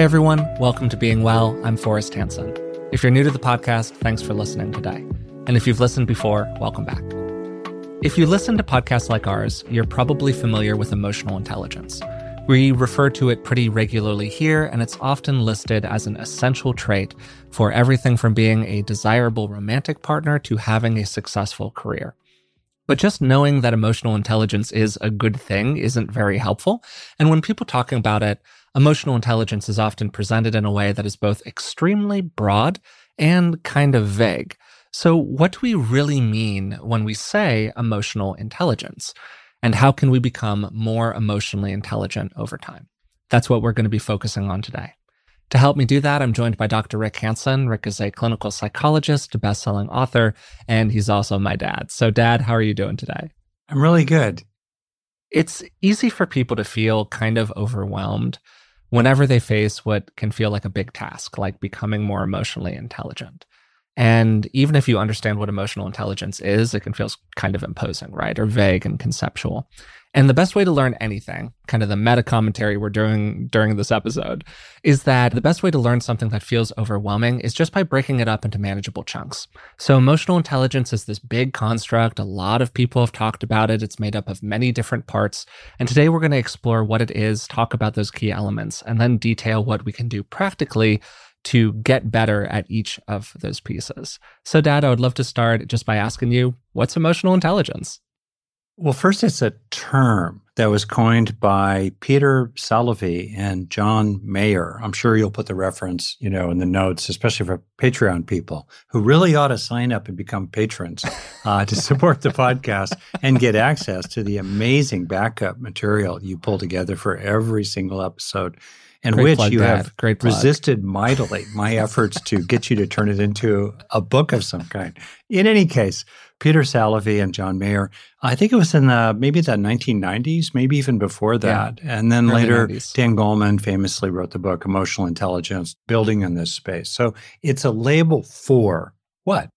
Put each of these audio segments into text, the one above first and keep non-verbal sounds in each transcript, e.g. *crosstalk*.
Hey everyone, welcome to Being Well. I'm Forrest Hanson. If you're new to the podcast, thanks for listening today. And if you've listened before, welcome back. If you listen to podcasts like ours, you're probably familiar with emotional intelligence. We refer to it pretty regularly here, and it's often listed as an essential trait for everything from being a desirable romantic partner to having a successful career. But just knowing that emotional intelligence is a good thing isn't very helpful. And when people talking about it, emotional intelligence is often presented in a way that is both extremely broad and kind of vague. So, what do we really mean when we say emotional intelligence? And how can we become more emotionally intelligent over time? That's what we're going to be focusing on today. To help me do that, I'm joined by Dr. Rick Hanson. Rick is a clinical psychologist, a best-selling author, and he's also my dad. So, Dad, how are you doing today? I'm really good. It's easy for people to feel kind of overwhelmed whenever they face what can feel like a big task, like becoming more emotionally intelligent. And even if you understand what emotional intelligence is, it can feel kind of imposing, right? Or vague and conceptual. And the best way to learn anything, kind of the meta commentary we're doing during this episode, is that the best way to learn something that feels overwhelming is just by breaking it up into manageable chunks. So, emotional intelligence is this big construct. A lot of people have talked about it. It's made up of many different parts. And today we're going to explore what it is, talk about those key elements, and then detail what we can do practically to get better at each of those pieces. So, Dad, I would love to start just by asking you what's emotional intelligence? Well, first, it's a term that was coined by Peter Salovey and John Mayer. I'm sure you'll put the reference, you know, in the notes, especially for Patreon people who really ought to sign up and become patrons uh, to support the podcast and get access to the amazing backup material you pull together for every single episode and Great which you Dad. have Great resisted mightily my efforts to get you to turn it into a book of some kind. In any case, Peter Salovey and John Mayer, I think it was in the maybe the 1990s, maybe even before that. And then later, 90s. Dan Goleman famously wrote the book Emotional Intelligence, Building in This Space. So it's a label for what?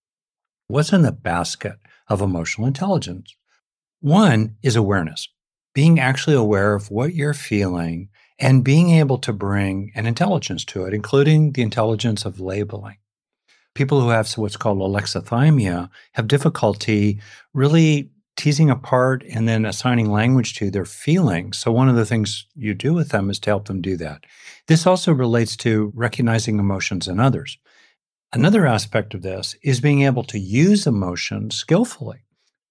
What's in the basket of emotional intelligence? One is awareness, being actually aware of what you're feeling and being able to bring an intelligence to it, including the intelligence of labeling. People who have what's called alexithymia have difficulty really teasing apart and then assigning language to their feelings. So, one of the things you do with them is to help them do that. This also relates to recognizing emotions in others. Another aspect of this is being able to use emotions skillfully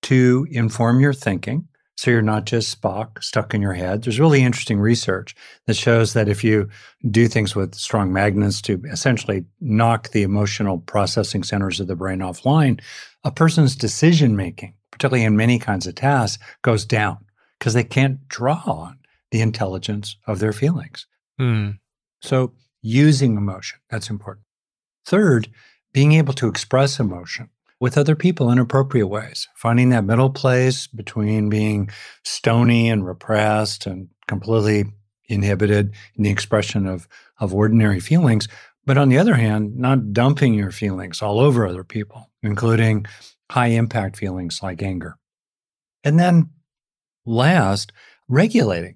to inform your thinking. So you're not just Spock stuck in your head. There's really interesting research that shows that if you do things with strong magnets to essentially knock the emotional processing centers of the brain offline, a person's decision making, particularly in many kinds of tasks, goes down because they can't draw on the intelligence of their feelings. Hmm. So using emotion, that's important. Third, being able to express emotion with other people in appropriate ways, finding that middle place between being stony and repressed and completely inhibited in the expression of, of ordinary feelings. But on the other hand, not dumping your feelings all over other people, including high impact feelings like anger. And then last, regulating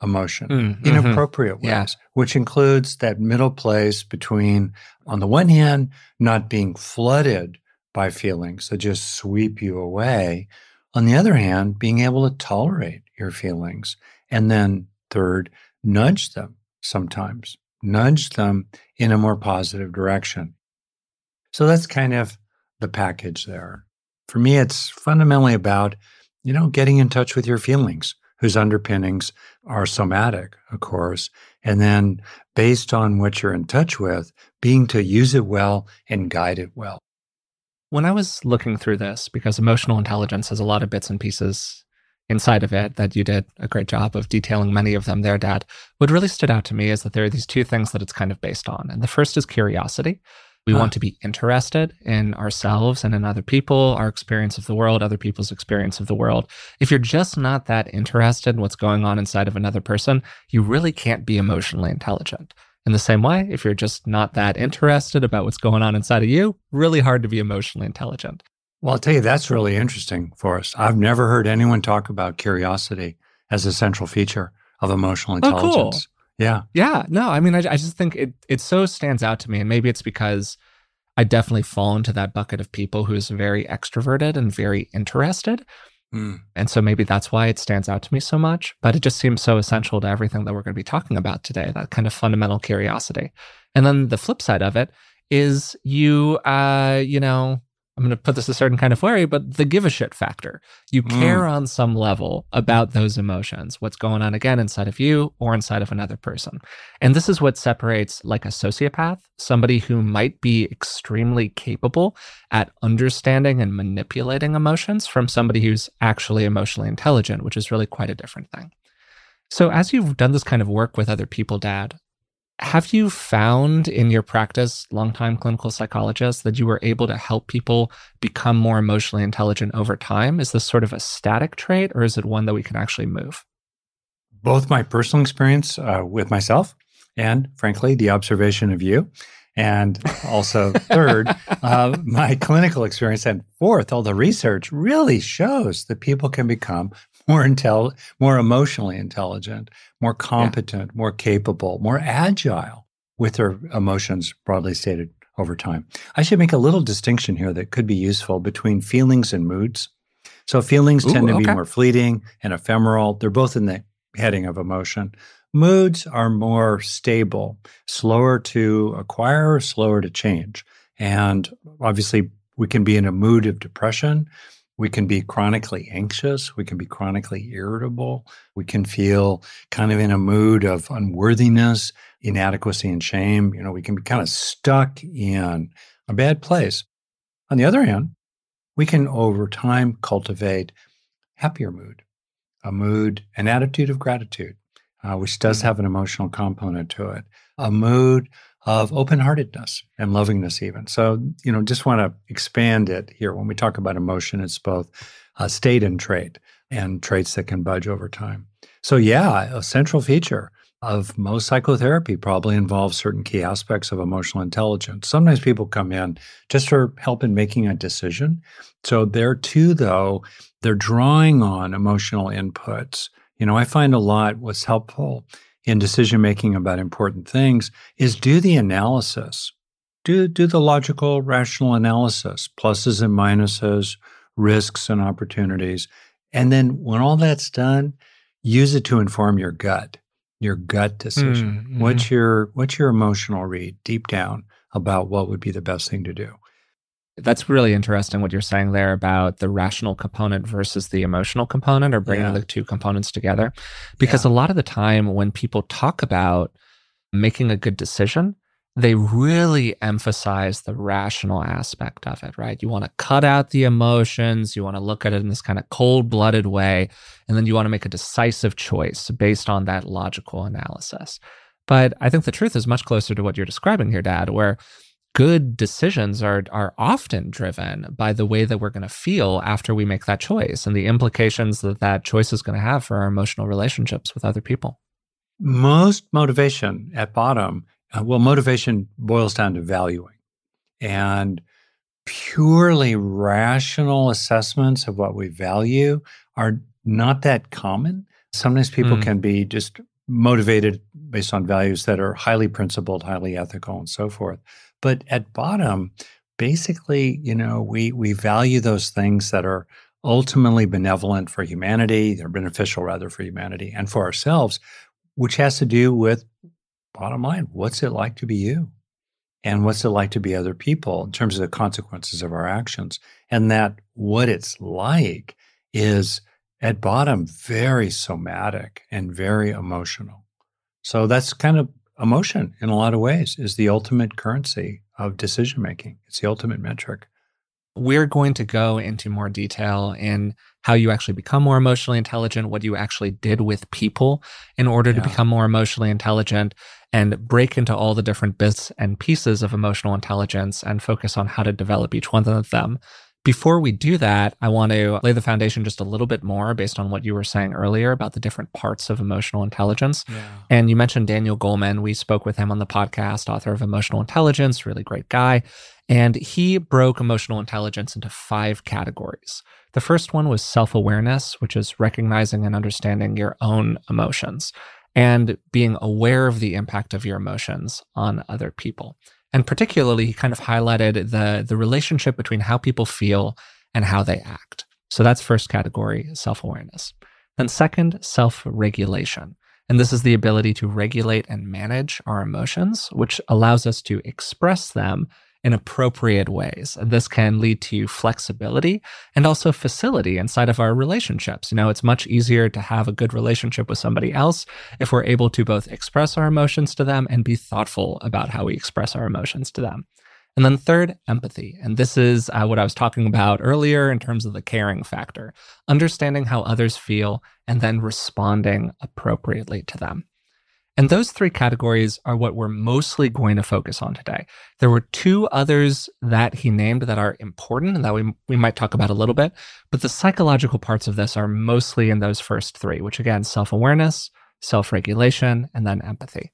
emotion Mm, in mhm. appropriate ways, Yeah. which includes that middle place between, on the one hand, not being flooded by feelings that just sweep you away. On the other hand, being able to tolerate your feelings. And then, third, nudge them sometimes, nudge them in a more positive direction. So that's kind of the package there. For me, it's fundamentally about, you know, getting in touch with your feelings, whose underpinnings are somatic, of course. And then based on what you're in touch with, being to use it well and guide it well. When I was looking through this, because emotional intelligence has a lot of bits and pieces inside of it that you did a great job of detailing many of them there, Dad, what really stood out to me is that there are these two things that it's kind of based on. And the first is curiosity. We Huh. want to be interested in ourselves and in other people, our experience of the world, other people's experience of the world. If you're just not that interested in what's going on inside of another person, you really can't be emotionally intelligent. In the same way, if you're just not that interested about what's going on inside of you, really hard to be emotionally intelligent. Well, I'll tell you, that's really interesting for us. I've never heard anyone talk about curiosity as a central feature of emotional intelligence. Oh, cool. Yeah. Yeah. No, I mean, I, I just think it, it so stands out to me. And maybe it's because I definitely fall into that bucket of people who's very extroverted and very interested. Mm. And so maybe that's why it stands out to me so much. But it just seems so essential to everything that we're going to be talking about today, that kind of fundamental curiosity. And then the flip side of it is you, uh, you know, I'm going to put this a certain kind of way, but the give a shit factor. You mm. care on some level about those emotions, what's going on again inside of you or inside of another person. And this is what separates like a sociopath, somebody who might be extremely capable at understanding and manipulating emotions, from somebody who's actually emotionally intelligent, which is really quite a different thing. So, as you've done this kind of work with other people, Dad, have you found in your practice, longtime clinical psychologist, that you were able to help people become more emotionally intelligent over time? Is this sort of a static trait or is it one that we can actually move? Both my personal experience uh, with myself and, frankly, the observation of you. And also, *laughs* third, uh, my clinical experience. And fourth, all the research really shows that people can become more intel, more emotionally intelligent, more competent, yeah. more capable, more agile with their emotions, broadly stated, over time. I should make a little distinction here that could be useful between feelings and moods. So feelings Ooh, tend to okay. be more fleeting and ephemeral. They're both in the heading of emotion. Moods are more stable, slower to acquire, slower to change. And obviously, we can be in a mood of depression we can be chronically anxious. We can be chronically irritable. We can feel kind of in a mood of unworthiness, inadequacy, and shame. You know, we can be kind of stuck in a bad place. On the other hand, we can over time cultivate happier mood, a mood, an attitude of gratitude, uh, which does mm. have an emotional component to it, a mood of open heartedness and lovingness, even. So, you know, just want to expand it here. When we talk about emotion, it's both a state and trait, and traits that can budge over time. So, yeah, a central feature of most psychotherapy probably involves certain key aspects of emotional intelligence. Sometimes people come in just for help in making a decision. So, there too, though, they're drawing on emotional inputs. You know, I find a lot what's helpful in decision making about important things is do the analysis. Do, do the logical, rational analysis, pluses and minuses, risks and opportunities. And then when all that's done, use it to inform your gut, your gut decision. Mm-hmm. What's your what's your emotional read deep down about what would be the best thing to do? That's really interesting what you're saying there about the rational component versus the emotional component or bringing yeah. the two components together. Because yeah. a lot of the time when people talk about making a good decision, they really emphasize the rational aspect of it, right? You want to cut out the emotions, you want to look at it in this kind of cold blooded way, and then you want to make a decisive choice based on that logical analysis. But I think the truth is much closer to what you're describing here, Dad, where good decisions are are often driven by the way that we're going to feel after we make that choice and the implications that that choice is going to have for our emotional relationships with other people. Most motivation at bottom, uh, well, motivation boils down to valuing, and purely rational assessments of what we value are not that common. Sometimes people mm. can be just motivated based on values that are highly principled, highly ethical, and so forth. But at bottom, basically, you know, we we value those things that are ultimately benevolent for humanity, they're beneficial rather for humanity and for ourselves, which has to do with bottom line, what's it like to be you? And what's it like to be other people in terms of the consequences of our actions? And that what it's like is at bottom very somatic and very emotional. So that's kind of emotion in a lot of ways is the ultimate currency of decision making. It's the ultimate metric. We're going to go into more detail in how you actually become more emotionally intelligent, what you actually did with people in order yeah. to become more emotionally intelligent, and break into all the different bits and pieces of emotional intelligence and focus on how to develop each one of them. Before we do that, I want to lay the foundation just a little bit more based on what you were saying earlier about the different parts of emotional intelligence. Yeah. And you mentioned Daniel Goleman. We spoke with him on the podcast, author of Emotional Intelligence, really great guy. And he broke emotional intelligence into five categories. The first one was self awareness, which is recognizing and understanding your own emotions. and being aware of the impact of your emotions on other people. And particularly, he kind of highlighted the, the relationship between how people feel and how they act. So that's first category, self awareness. Then, second, self regulation. And this is the ability to regulate and manage our emotions, which allows us to express them in appropriate ways. This can lead to flexibility and also facility inside of our relationships. You know, it's much easier to have a good relationship with somebody else if we're able to both express our emotions to them and be thoughtful about how we express our emotions to them. And then third, empathy. And this is uh, what I was talking about earlier in terms of the caring factor, understanding how others feel and then responding appropriately to them. And those three categories are what we're mostly going to focus on today. There were two others that he named that are important and that we, we might talk about a little bit, but the psychological parts of this are mostly in those first three, which again, self awareness, self regulation, and then empathy.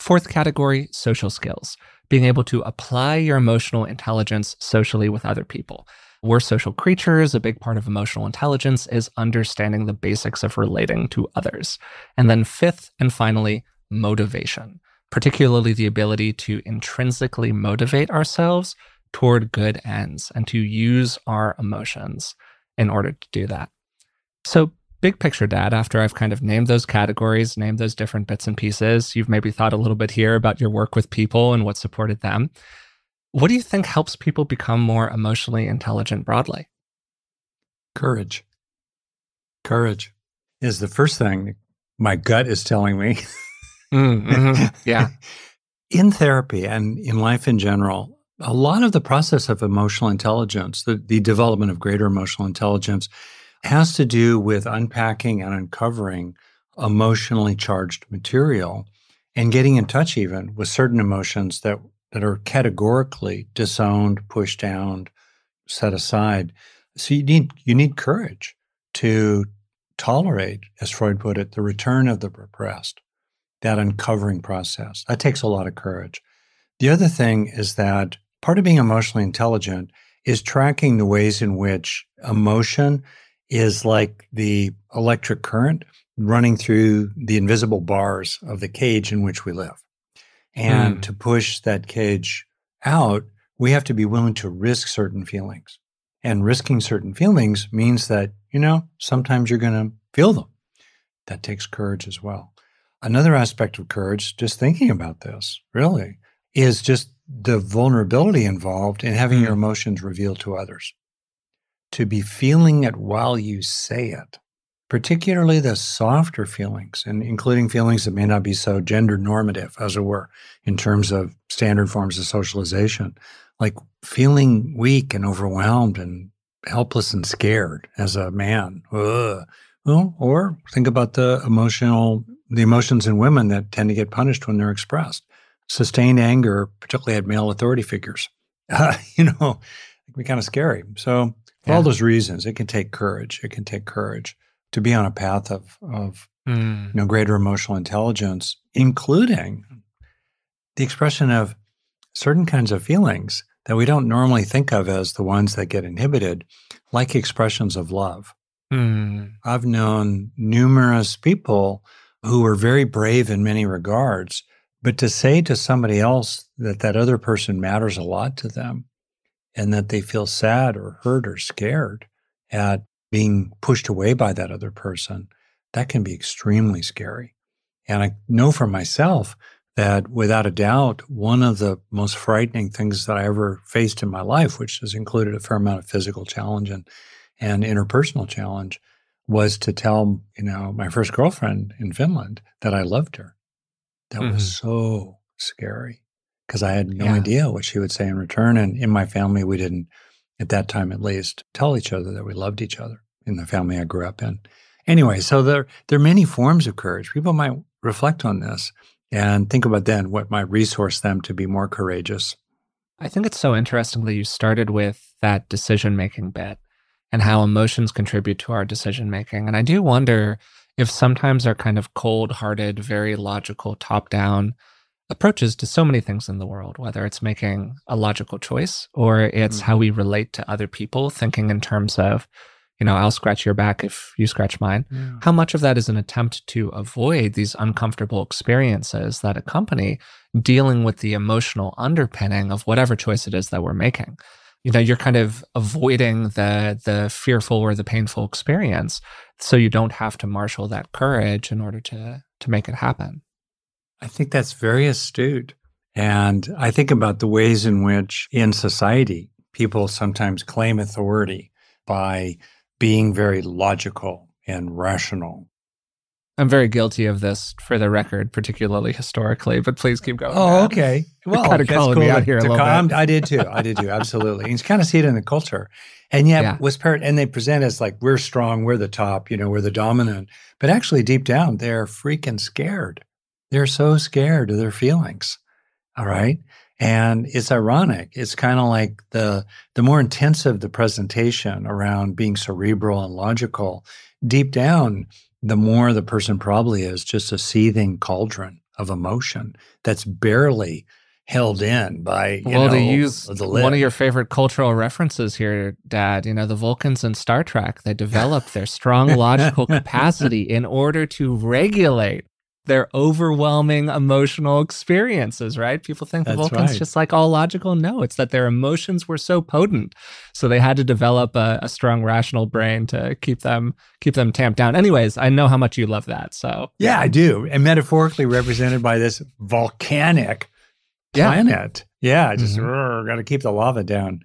Fourth category, social skills, being able to apply your emotional intelligence socially with other people. We're social creatures. A big part of emotional intelligence is understanding the basics of relating to others. And then, fifth and finally, motivation, particularly the ability to intrinsically motivate ourselves toward good ends and to use our emotions in order to do that. So, big picture, Dad, after I've kind of named those categories, named those different bits and pieces, you've maybe thought a little bit here about your work with people and what supported them. What do you think helps people become more emotionally intelligent broadly? Courage. Courage is the first thing my gut is telling me. *laughs* Mm, mm-hmm. Yeah. *laughs* in therapy and in life in general, a lot of the process of emotional intelligence, the, the development of greater emotional intelligence, has to do with unpacking and uncovering emotionally charged material and getting in touch even with certain emotions that, that are categorically disowned, pushed down, set aside. So you need you need courage to tolerate, as Freud put it, the return of the repressed that uncovering process. That takes a lot of courage. The other thing is that part of being emotionally intelligent is tracking the ways in which emotion is like the electric current running through the invisible bars of the cage in which we live. And mm. to push that cage out, we have to be willing to risk certain feelings. And risking certain feelings means that, you know, sometimes you're going to feel them. That takes courage as well. Another aspect of courage, just thinking about this, really, is just the vulnerability involved in having your hmm. emotions revealed to others. To be feeling it while you say it, particularly the softer feelings, and including feelings that may not be so gender normative, as it were, in terms of standard forms of socialization, like feeling weak and overwhelmed and helpless and scared as a man. Ugh. Well, or think about the emotional the emotions in women that tend to get punished when they're expressed. Sustained anger, particularly at male authority figures, *laughs* uh, you know, it can be kind of scary. So, for yeah. all those reasons, it can take courage. It can take courage to be on a path of, of mm. you know, greater emotional intelligence, including the expression of certain kinds of feelings that we don't normally think of as the ones that get inhibited, like expressions of love. Mm. I've known numerous people who are very brave in many regards. But to say to somebody else that that other person matters a lot to them and that they feel sad or hurt or scared at being pushed away by that other person, that can be extremely scary. And I know for myself that without a doubt, one of the most frightening things that I ever faced in my life, which has included a fair amount of physical challenge and, and interpersonal challenge, was to tell, you know, my first girlfriend in Finland that I loved her. That mm-hmm. was so scary because I had no yeah. idea what she would say in return. And in my family, we didn't, at that time at least, tell each other that we loved each other in the family I grew up in. Anyway, so there, there are many forms of courage. People might reflect on this and think about then what might resource them to be more courageous. I think it's so interesting that you started with that decision making bit and how emotions contribute to our decision making. And I do wonder if sometimes our kind of cold hearted, very logical, top down approaches to so many things in the world, whether it's making a logical choice or it's mm-hmm. how we relate to other people, thinking in terms of you know, I'll scratch your back if you scratch mine. Yeah. How much of that is an attempt to avoid these uncomfortable experiences that accompany dealing with the emotional underpinning of whatever choice it is that we're making? You know, you're kind of avoiding the the fearful or the painful experience so you don't have to marshal that courage in order to to make it happen. I think that's very astute. And I think about the ways in which in society people sometimes claim authority by being very logical and rational. I'm very guilty of this for the record, particularly historically, but please keep going. Oh, okay. *laughs* Well, kind of calling cool me out here a little bit. I did too. I did too. Absolutely. And you kind of see it in the culture. And yet, yeah. was part, and they present as like, we're strong, we're the top, you know, we're the dominant. But actually, deep down, they're freaking scared. They're so scared of their feelings. All right. And it's ironic. It's kind of like the the more intensive the presentation around being cerebral and logical, deep down, the more the person probably is just a seething cauldron of emotion that's barely held in by well know, to use one of your favorite cultural references here dad you know the vulcans in star trek they *laughs* developed their strong logical capacity in order to regulate their overwhelming emotional experiences, right? People think the Vulcans right. just like all logical. No, it's that their emotions were so potent, so they had to develop a, a, strong rational brain to keep them keep them tamped down. Anyways, I know how much you love that. So yeah, I do, and metaphorically represented by this volcanic planet. Yeah, yeah just mm-hmm. got to keep the lava down.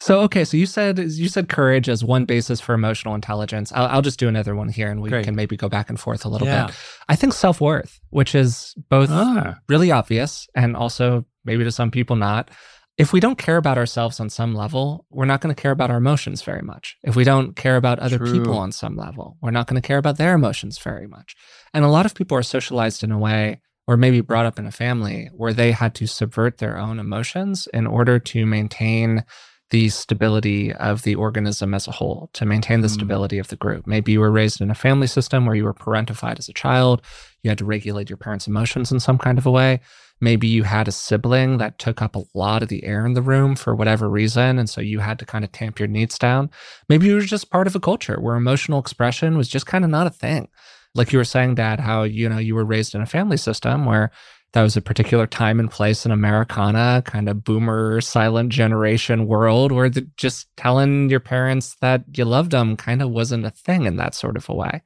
So okay, so you said you said courage as one basis for emotional intelligence. I'll, I'll just do another one here, and we Great. can maybe go back and forth a little yeah. bit. I think self worth, which is both ah. really obvious and also maybe to some people not. If we don't care about ourselves on some level, we're not going to care about our emotions very much. If we don't care about other True. people on some level, we're not going to care about their emotions very much. And a lot of people are socialized in a way or maybe brought up in a family where they had to subvert their own emotions in order to maintain the stability of the organism as a whole, to maintain the mm. stability of the group. Maybe you were raised in a family system where you were parentified as a child, you had to regulate your parents' emotions in some kind of a way. Maybe you had a sibling that took up a lot of the air in the room for whatever reason. And so you had to kind of tamp your needs down. Maybe you were just part of a culture where emotional expression was just kind of not a thing. Like you were saying, Dad, how, you know, you were raised in a family system where that was a particular time and place in Americana, kind of boomer silent generation world where the, just telling your parents that you loved them kind of wasn't a thing in that sort of a way.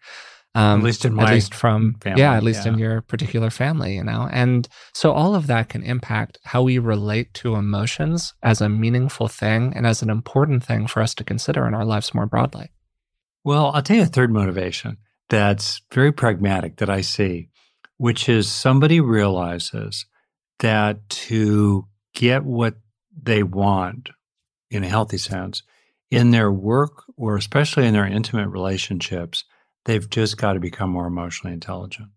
Um, at least in my at least from family, yeah, at least yeah. in your particular family, you know. And so all of that can impact how we relate to emotions as a meaningful thing and as an important thing for us to consider in our lives more broadly. Well, I'll tell you a third motivation that's very pragmatic that I see which is somebody realizes that to get what they want in a healthy sense in their work or especially in their intimate relationships, they've just got to become more emotionally intelligent.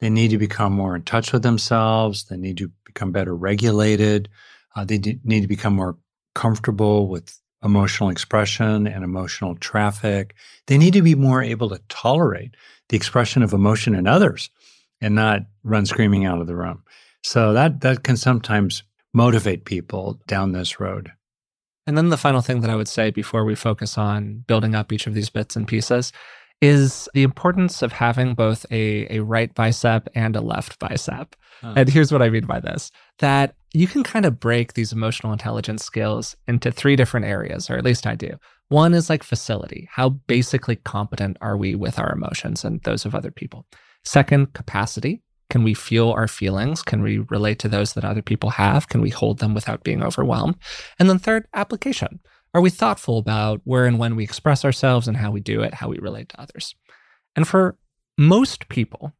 They need to become more in touch with themselves. They need to become better regulated. Uh, they d- need to become more comfortable with emotional expression and emotional traffic. They need to be more able to tolerate the expression of emotion in others and not run screaming out of the room. So that that can sometimes motivate people down this road. And then the final thing that I would say before we focus on building up each of these bits and pieces is the importance of having both a, a right bicep and a left bicep. And here's what I mean by this that you can kind of break these emotional intelligence skills into three different areas, or at least I do. One is like facility. How basically competent are we with our emotions and those of other people? Second, capacity. Can we feel our feelings? Can we relate to those that other people have? Can we hold them without being overwhelmed? And then third, application. Are we thoughtful about where and when we express ourselves and how we do it, how we relate to others? And for most people,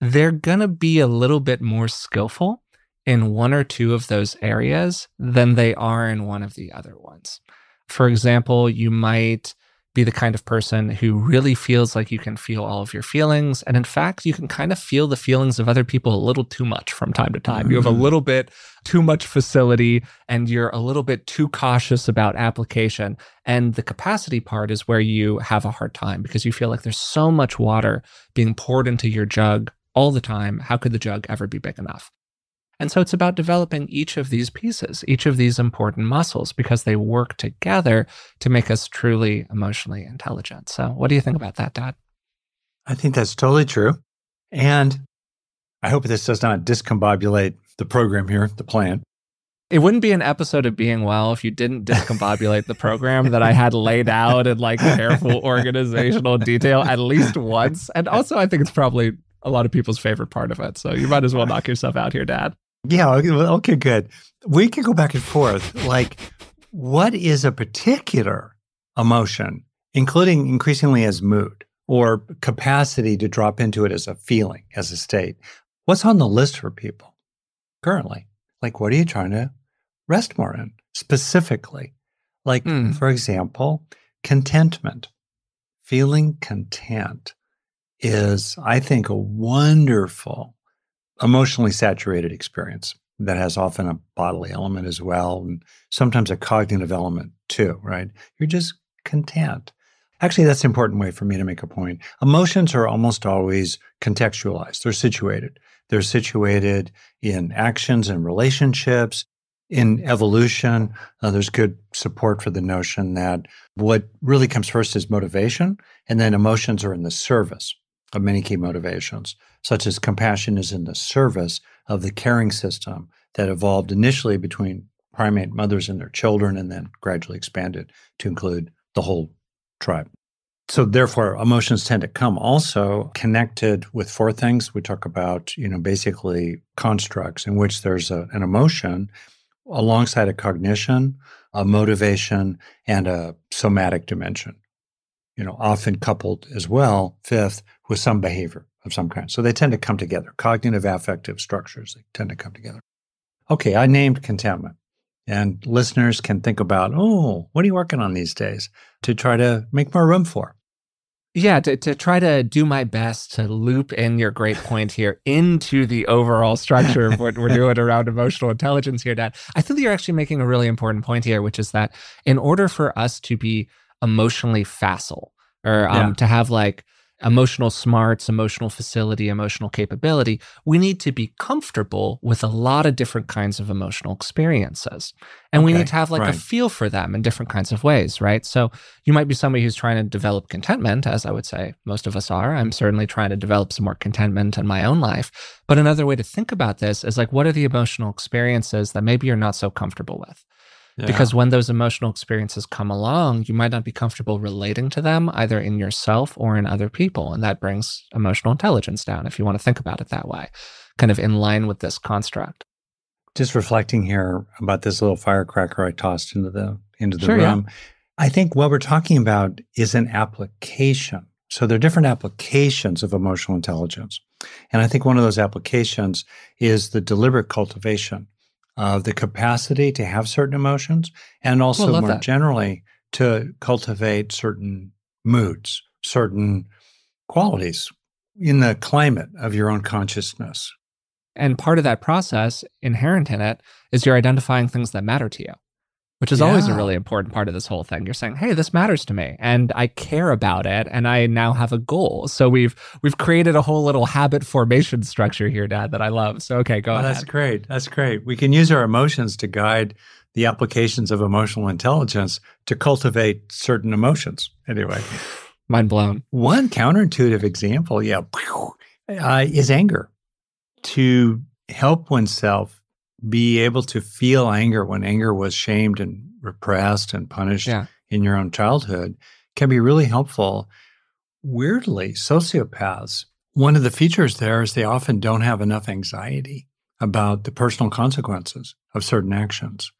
they're going to be a little bit more skillful in one or two of those areas than they are in one of the other ones. For example, you might be the kind of person who really feels like you can feel all of your feelings. And in fact, you can kind of feel the feelings of other people a little too much from time to time. Mm-hmm. You have a mm-hmm. little bit too much facility and you're a little bit too cautious about application. And the capacity part is where you have a hard time because you feel like there's so much water being poured into your jug all the time. How could the jug ever be big enough? And so it's about developing each of these pieces, each of these important muscles, because they work together to make us truly emotionally intelligent. So, what do you think about that, Dad? I think that's totally true. And I hope this does not discombobulate the program here, the plan. It wouldn't be an episode of Being Well if you didn't discombobulate the program that I had laid out in like careful organizational detail at least once. And also, I think it's probably a lot of people's favorite part of it. So you might as well knock yourself out here, Dad. Yeah. Okay, good. We can go back and forth. Like, what is a particular emotion, including increasingly as mood or capacity to drop into it as a feeling, as a state? What's on the list for people currently? Like, what are you trying to rest more in specifically? Like, mm. for example, contentment. Feeling content is, I think, a wonderful emotionally saturated experience that has often a bodily element as well, and sometimes a cognitive element too, right? You're just content. Actually, that's an important way for me to make a point. Emotions are almost always contextualized, they're situated. They're situated in actions and relationships, in evolution. Uh, there's good support for the notion that what really comes first is motivation, and then emotions are in the service of many key motivations, such as compassion is in the service of the caring system that evolved initially between primate mothers and their children and then gradually expanded to include the whole tribe. So therefore emotions tend to come also connected with four things we talk about, you know, basically constructs in which there's a, an emotion alongside a cognition, a motivation and a somatic dimension. You know, often coupled as well, fifth, with some behavior of some kind. So they tend to come together. Cognitive affective structures, they tend to come together. Okay, I named contentment. And listeners can think about, oh, what are you working on these days to try to make more room for? Yeah, to, to try to do my best to loop in your great point here into the overall structure of what we're doing around emotional intelligence here, Dad. I think that you're actually making a really important point here, which is that in order for us to be emotionally facile or um, yeah. to have like emotional smarts, emotional facility, emotional capability, we need to be comfortable with a lot of different kinds of emotional experiences. And okay, we need to have like right. a feel for them in different kinds of ways, right? So you might be somebody who's trying to develop contentment, as I would say most of us are. I'm certainly trying to develop some more contentment in my own life. But another way to think about this is like, what are the emotional experiences that maybe you're not so comfortable with? Yeah. Because when those emotional experiences come along, you might not be comfortable relating to them either in yourself or in other people. And that brings emotional intelligence down, if you want to think about it that way, kind of in line with this construct. Just reflecting here about this little firecracker I tossed into the into the sure, room. Yeah. I think what we're talking about is an application. So there are different applications of emotional intelligence. And I think one of those applications is the deliberate cultivation of the capacity to have certain emotions and also well, more that. generally to cultivate certain moods, certain qualities in the climate of your own consciousness. And part of that process inherent in it is you're identifying things that matter to you which is yeah. always a really important part of this whole thing. You're saying, "Hey, this matters to me and I care about it and I now have a goal." So we've we've created a whole little habit formation structure here, dad, that I love. So okay, go oh, ahead. That's great. That's great. We can use our emotions to guide the applications of emotional intelligence to cultivate certain emotions. Anyway, *sighs* mind blown. One counterintuitive example, yeah, *sniffs* uh, is anger. To help oneself be able to feel anger when anger was shamed and repressed and punished yeah. in your own childhood can be really helpful. Weirdly, sociopaths, one of the features there is they often don't have enough anxiety about the personal consequences of certain actions.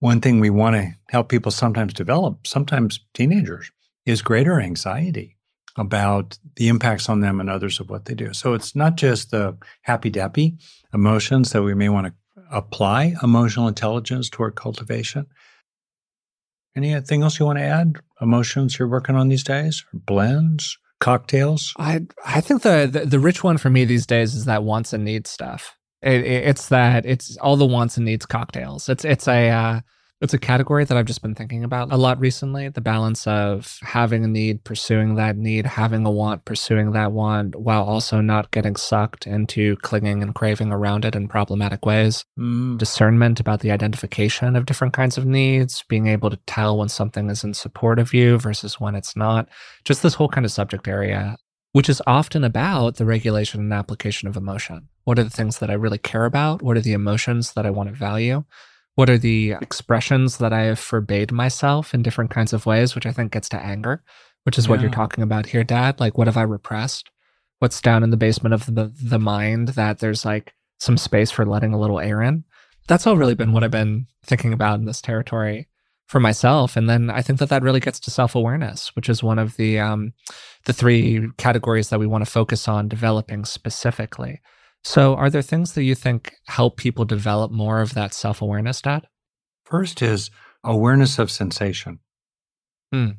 One thing we want to help people sometimes develop, sometimes teenagers, is greater anxiety about the impacts on them and others of what they do. So it's not just the happy dappy emotions that we may want to apply emotional intelligence toward cultivation. Anything else you want to add? Emotions you're working on these days? Blends, cocktails? I I think the, the, the rich one for me these days is that wants and needs stuff. It, it, it's that it's all the wants and needs cocktails. It's it's a uh, It's a category that I've just been thinking about a lot recently the balance of having a need, pursuing that need, having a want, pursuing that want, while also not getting sucked into clinging and craving around it in problematic ways. Mm. Discernment about the identification of different kinds of needs, being able to tell when something is in support of you versus when it's not. Just this whole kind of subject area, which is often about the regulation and application of emotion. What are the things that I really care about? What are the emotions that I want to value? What are the expressions that I have forbade myself in different kinds of ways, which I think gets to anger, which is yeah. what you're talking about here, Dad. Like, what have I repressed? What's down in the basement of the the mind that there's like some space for letting a little air in? That's all really been what I've been thinking about in this territory for myself. And then I think that that really gets to self awareness, which is one of the um, the three categories that we want to focus on developing specifically. So, are there things that you think help people develop more of that self awareness, Dad? First is awareness of sensation. Hmm.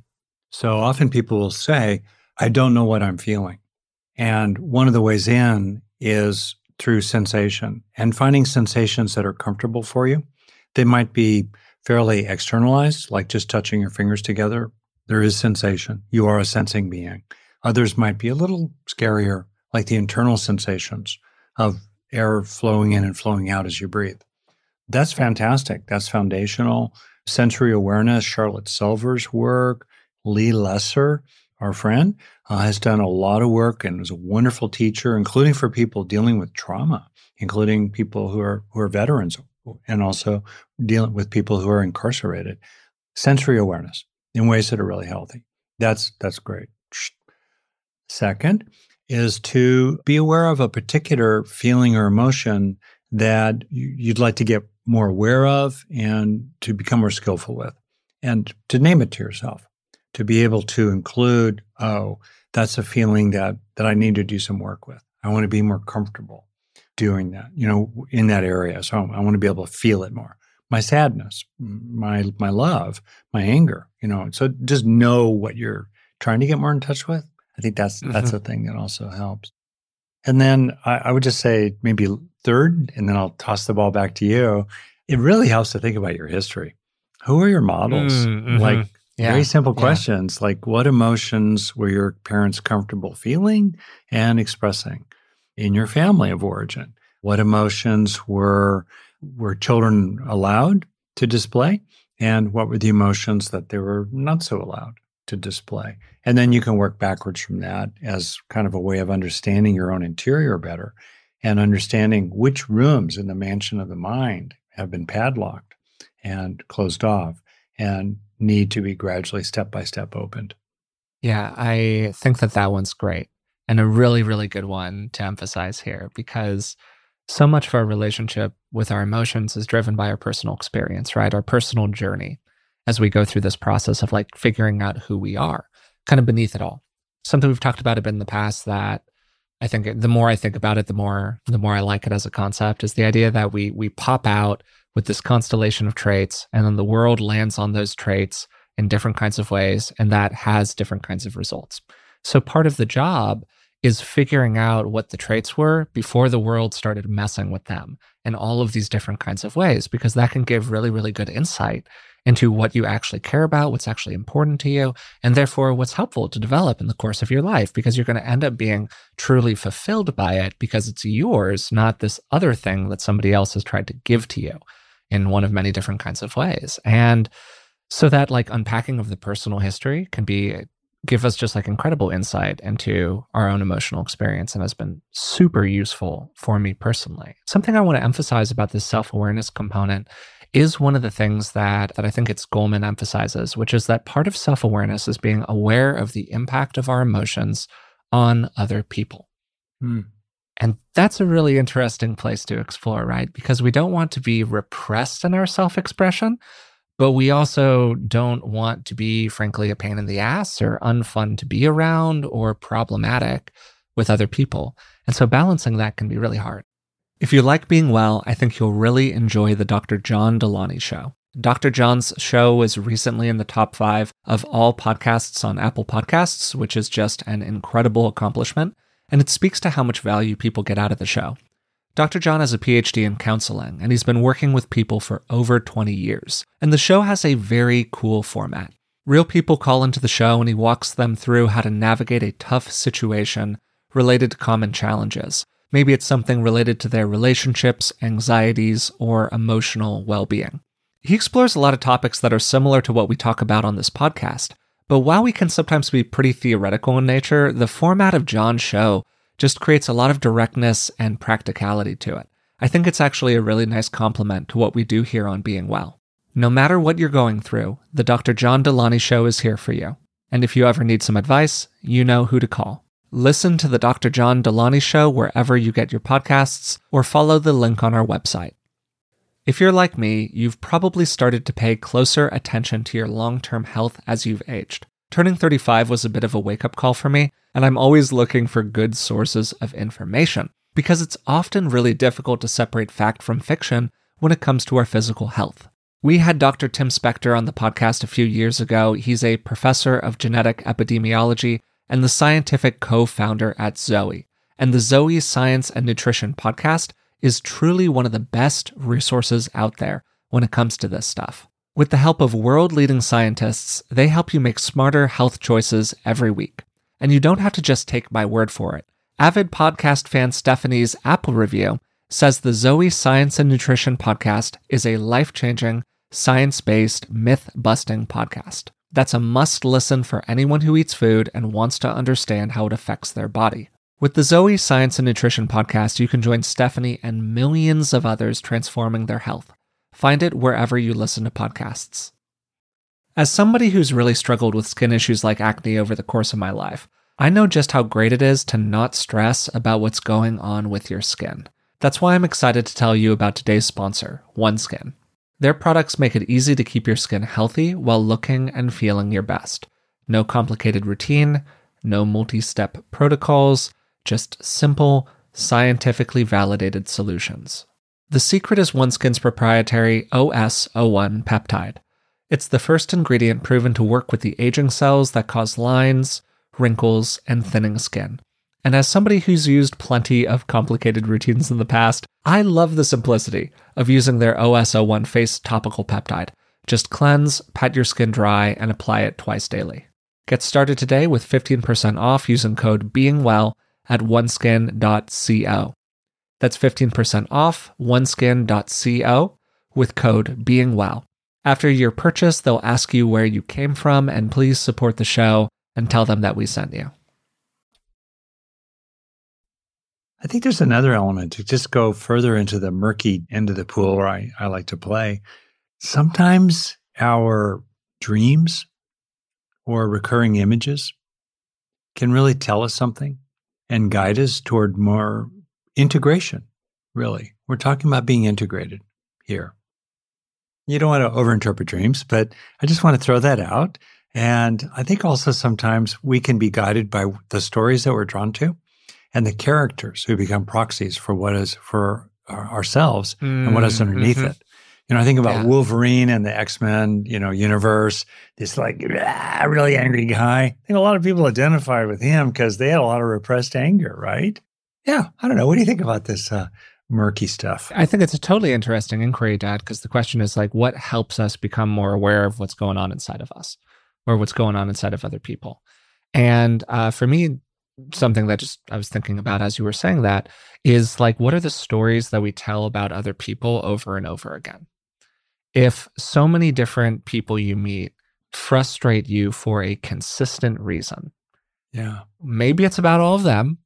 So often people will say, I don't know what I'm feeling. And one of the ways in is through sensation and finding sensations that are comfortable for you. They might be fairly externalized, like just touching your fingers together. There is sensation. You are a sensing being. Others might be a little scarier, like the internal sensations of air flowing in and flowing out as you breathe. That's fantastic. That's foundational. Sensory awareness, Charlotte Selver's work, Lee Lesser, our friend, uh, has done a lot of work and is a wonderful teacher, including for people dealing with trauma, including people who are who are veterans and also dealing with people who are incarcerated. Sensory awareness in ways that are really healthy. That's that's great. Second, is to be aware of a particular feeling or emotion that you'd like to get more aware of and to become more skillful with, and to name it to yourself, to be able to include, oh, that's a feeling that that I need to do some work with. I want to be more comfortable doing that, you know, in that area. So I want to be able to feel it more. My sadness, my my love, my anger, you know. So just know what you're trying to get more in touch with I think that's mm-hmm. that's a thing that also helps. And then I, I, would just say maybe third, and then I'll toss the ball back to you. It really helps to think about your history. Who are your models? Mm-hmm. Like yeah. very simple questions, yeah. like what emotions were your parents comfortable feeling and expressing in your family of origin? What emotions were were children allowed to display? And what were the emotions that they were not so allowed? To display. And then you can work backwards from that as kind of a way of understanding your own interior better and understanding which rooms in the mansion of the mind have been padlocked and closed off and need to be gradually step by step opened. Yeah, I think that that one's great and a really, really good one to emphasize here because so much of our relationship with our emotions is driven by our personal experience, right? Our personal journey as we go through this process of like figuring out who we are, kind of beneath it all. Something we've talked about a bit in the past that I think the more I think about it, the more the more I like it as a concept is the idea that we we pop out with this constellation of traits, and then the world lands on those traits in different kinds of ways, and that has different kinds of results. So part of the job is figuring out what the traits were before the world started messing with them in all of these different kinds of ways, because that can give really, really good insight into what you actually care about, what's actually important to you, and therefore what's helpful to develop in the course of your life, because you're going to end up being truly fulfilled by it because it's yours, not this other thing that somebody else has tried to give to you in one of many different kinds of ways. And so that like unpacking of the personal history can be give us just like incredible insight into our own emotional experience and has been super useful for me personally. Something I want to emphasize about this self-awareness component is one of the things that that I think it's Goleman emphasizes, which is that part of self-awareness is being aware of the impact of our emotions on other people. Hmm. And that's a really interesting place to explore, right? Because we don't want to be repressed in our self-expression, but we also don't want to be, frankly, a pain in the ass or unfun to be around or problematic with other people. And so balancing that can be really hard. If you like being well, I think you'll really enjoy the Dr. John Delony show. Dr. John's show was recently in the top five of all podcasts on Apple Podcasts, which is just an incredible accomplishment. And it speaks to how much value people get out of the show. Dr. John has a PhD in counseling, and he's been working with people for over 20 years. And the show has a very cool format. Real people call into the show, and he walks them through how to navigate a tough situation related to common challenges. Maybe it's something related to their relationships, anxieties, or emotional well being. He explores a lot of topics that are similar to what we talk about on this podcast. But while we can sometimes be pretty theoretical in nature, the format of John's show just creates a lot of directness and practicality to it. I think it's actually a really nice complement to what we do here on Being Well. No matter what you're going through, the Dr. John Delony Show is here for you. And if you ever need some advice, you know who to call. Listen to the Dr. John Delony Show wherever you get your podcasts or follow the link on our website. If you're like me, you've probably started to pay closer attention to your long term health as you've aged. Turning 35 was a bit of a wake up call for me, and I'm always looking for good sources of information because it's often really difficult to separate fact from fiction when it comes to our physical health. We had Dr. Tim Spector on the podcast a few years ago. He's a professor of genetic epidemiology and the scientific co founder at Zoe. And the Zoe Science and Nutrition podcast is truly one of the best resources out there when it comes to this stuff. With the help of world leading scientists, they help you make smarter health choices every week. And you don't have to just take my word for it. Avid podcast fan Stephanie's Apple review says the Zoe Science and Nutrition podcast is a life changing, science based, myth busting podcast. That's a must listen for anyone who eats food and wants to understand how it affects their body. With the Zoe Science and Nutrition podcast, you can join Stephanie and millions of others transforming their health. Find it wherever you listen to podcasts. As somebody who's really struggled with skin issues like acne over the course of my life, I know just how great it is to not stress about what's going on with your skin. That's why I'm excited to tell you about today's sponsor, OneSkin. Their products make it easy to keep your skin healthy while looking and feeling your best. No complicated routine, no multi step protocols, just simple, scientifically validated solutions. The secret is OneSkin's proprietary OS01 peptide. It's the first ingredient proven to work with the aging cells that cause lines, wrinkles, and thinning skin. And as somebody who's used plenty of complicated routines in the past, I love the simplicity of using their OS01 face topical peptide. Just cleanse, pat your skin dry, and apply it twice daily. Get started today with 15% off using code BEINGWELL at oneskin.co. That's 15% off oneskin.co with code BEINGWELL. After your purchase, they'll ask you where you came from, and please support the show and tell them that we sent you. I think there's another element to just go further into the murky end of the pool where I, I like to play. Sometimes our dreams or recurring images can really tell us something and guide us toward more integration, really. We're talking about being integrated here. You don't want to overinterpret dreams, but I just want to throw that out. And I think also sometimes we can be guided by the stories that we're drawn to and the characters who become proxies for what is for ourselves mm, and what is underneath mm-hmm. it. You know, I think about yeah. Wolverine and the X Men, you know, universe. This like ah, really angry guy. I think a lot of people identify with him because they had a lot of repressed anger, right? Yeah, I don't know. What do you think about this uh, murky stuff? I think it's a totally interesting inquiry, Dad, because the question is like, what helps us become more aware of what's going on inside of us or what's going on inside of other people? And uh, for me, something that just I was thinking about as you were saying that is like, what are the stories that we tell about other people over and over again? If so many different people you meet frustrate you for a consistent reason, yeah, maybe it's about all of them,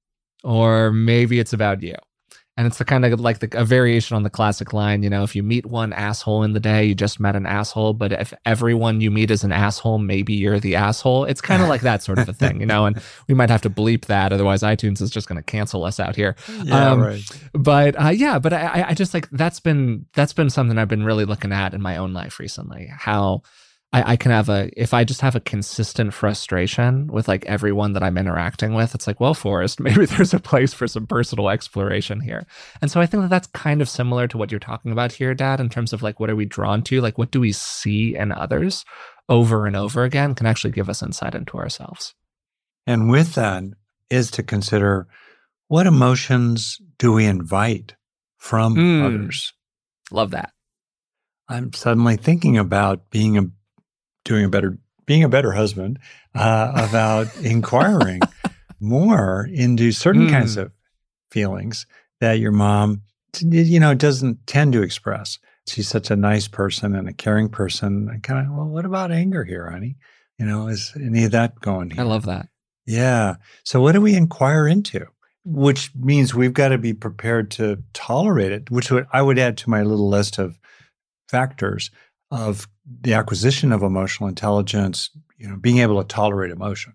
or maybe it's about you. And it's the kind of like the, a variation on the classic line, you know, if you meet one asshole in the day, you just met an asshole. But if everyone you meet is an asshole, maybe you're the asshole. It's kind of like that sort of a thing, you know, and we might have to bleep that. Otherwise, iTunes is just going to cancel us out here. *laughs* Yeah, um, right. But uh, yeah, but I, I just like that's been, that's been something I've been really looking at in my own life recently. How, I, I, can have a if I just have a consistent frustration with like everyone that I'm interacting with, it's like, well, Forrest, *laughs* maybe there's a place for some personal exploration here. And so I think that that's kind of similar to what you're talking about here, Dad, in terms of like what are we drawn to, like what do we see in others over and over again, can actually give us insight into ourselves. And with that is to consider what emotions do we invite from Mm. others. Love that. I'm suddenly thinking about being a doing a better being a better husband uh, *laughs* about inquiring more into certain Mm. kinds of feelings that your mom you know doesn't tend to express. She's such a nice person and a caring person. And kind of well, what about anger here, honey? You know, is any of that going here? I love that. Yeah. So what do we inquire into? Which means we've got to be prepared to tolerate it, which would, I would add to my little list of factors of the acquisition of emotional intelligence, you know, being able to tolerate emotion,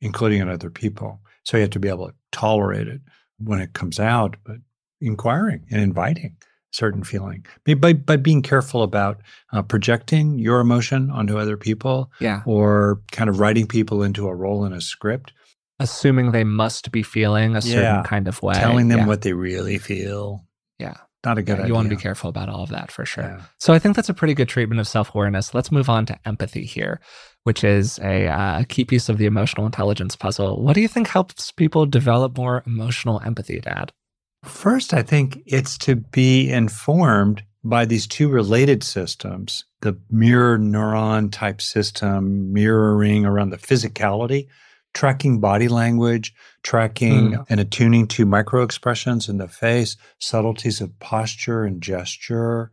including in other people. So you have to be able to tolerate it when it comes out, but inquiring and inviting certain feeling by, by, being careful about uh, projecting your emotion onto other people Yeah. or kind of writing people into a role in a script, Assuming they must be feeling a certain Yeah. kind of way. telling them yeah. what they really feel. Yeah. Not a good Yeah, idea. you want to be careful about all of that for sure. Yeah. So I think that's a pretty good treatment of self awareness. Let's move on to empathy here, which is a uh, key piece of the emotional intelligence puzzle. What do you think helps people develop more emotional empathy, Dad? First, I think it's to be informed by these two related systems the mirror neuron type system, mirroring around the physicality, tracking body language, tracking Mm. and attuning to micro expressions in the face, subtleties of posture and gesture,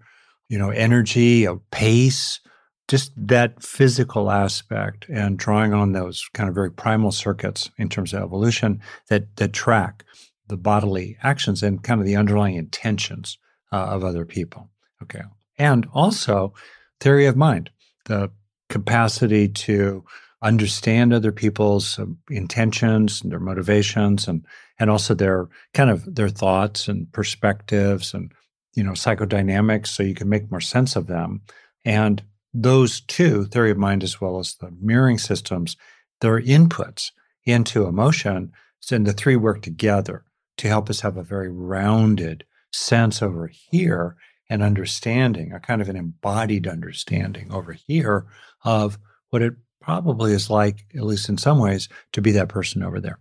you know, energy, a pace, just that physical aspect and drawing on those kind of very primal circuits in terms of evolution that that track the bodily actions and kind of the underlying intentions uh, of other people. Okay. And also theory of mind, the capacity to understand other people's um, intentions and their motivations and and also their kind of their thoughts and perspectives and you know psychodynamics so you can make more sense of them. And those two theory of mind as well as the mirroring systems they're inputs into emotion and the three work together to help us have a very rounded sense over here and understanding, a kind of an embodied understanding over here of what it probably is like, at least in some ways, to be that person over there.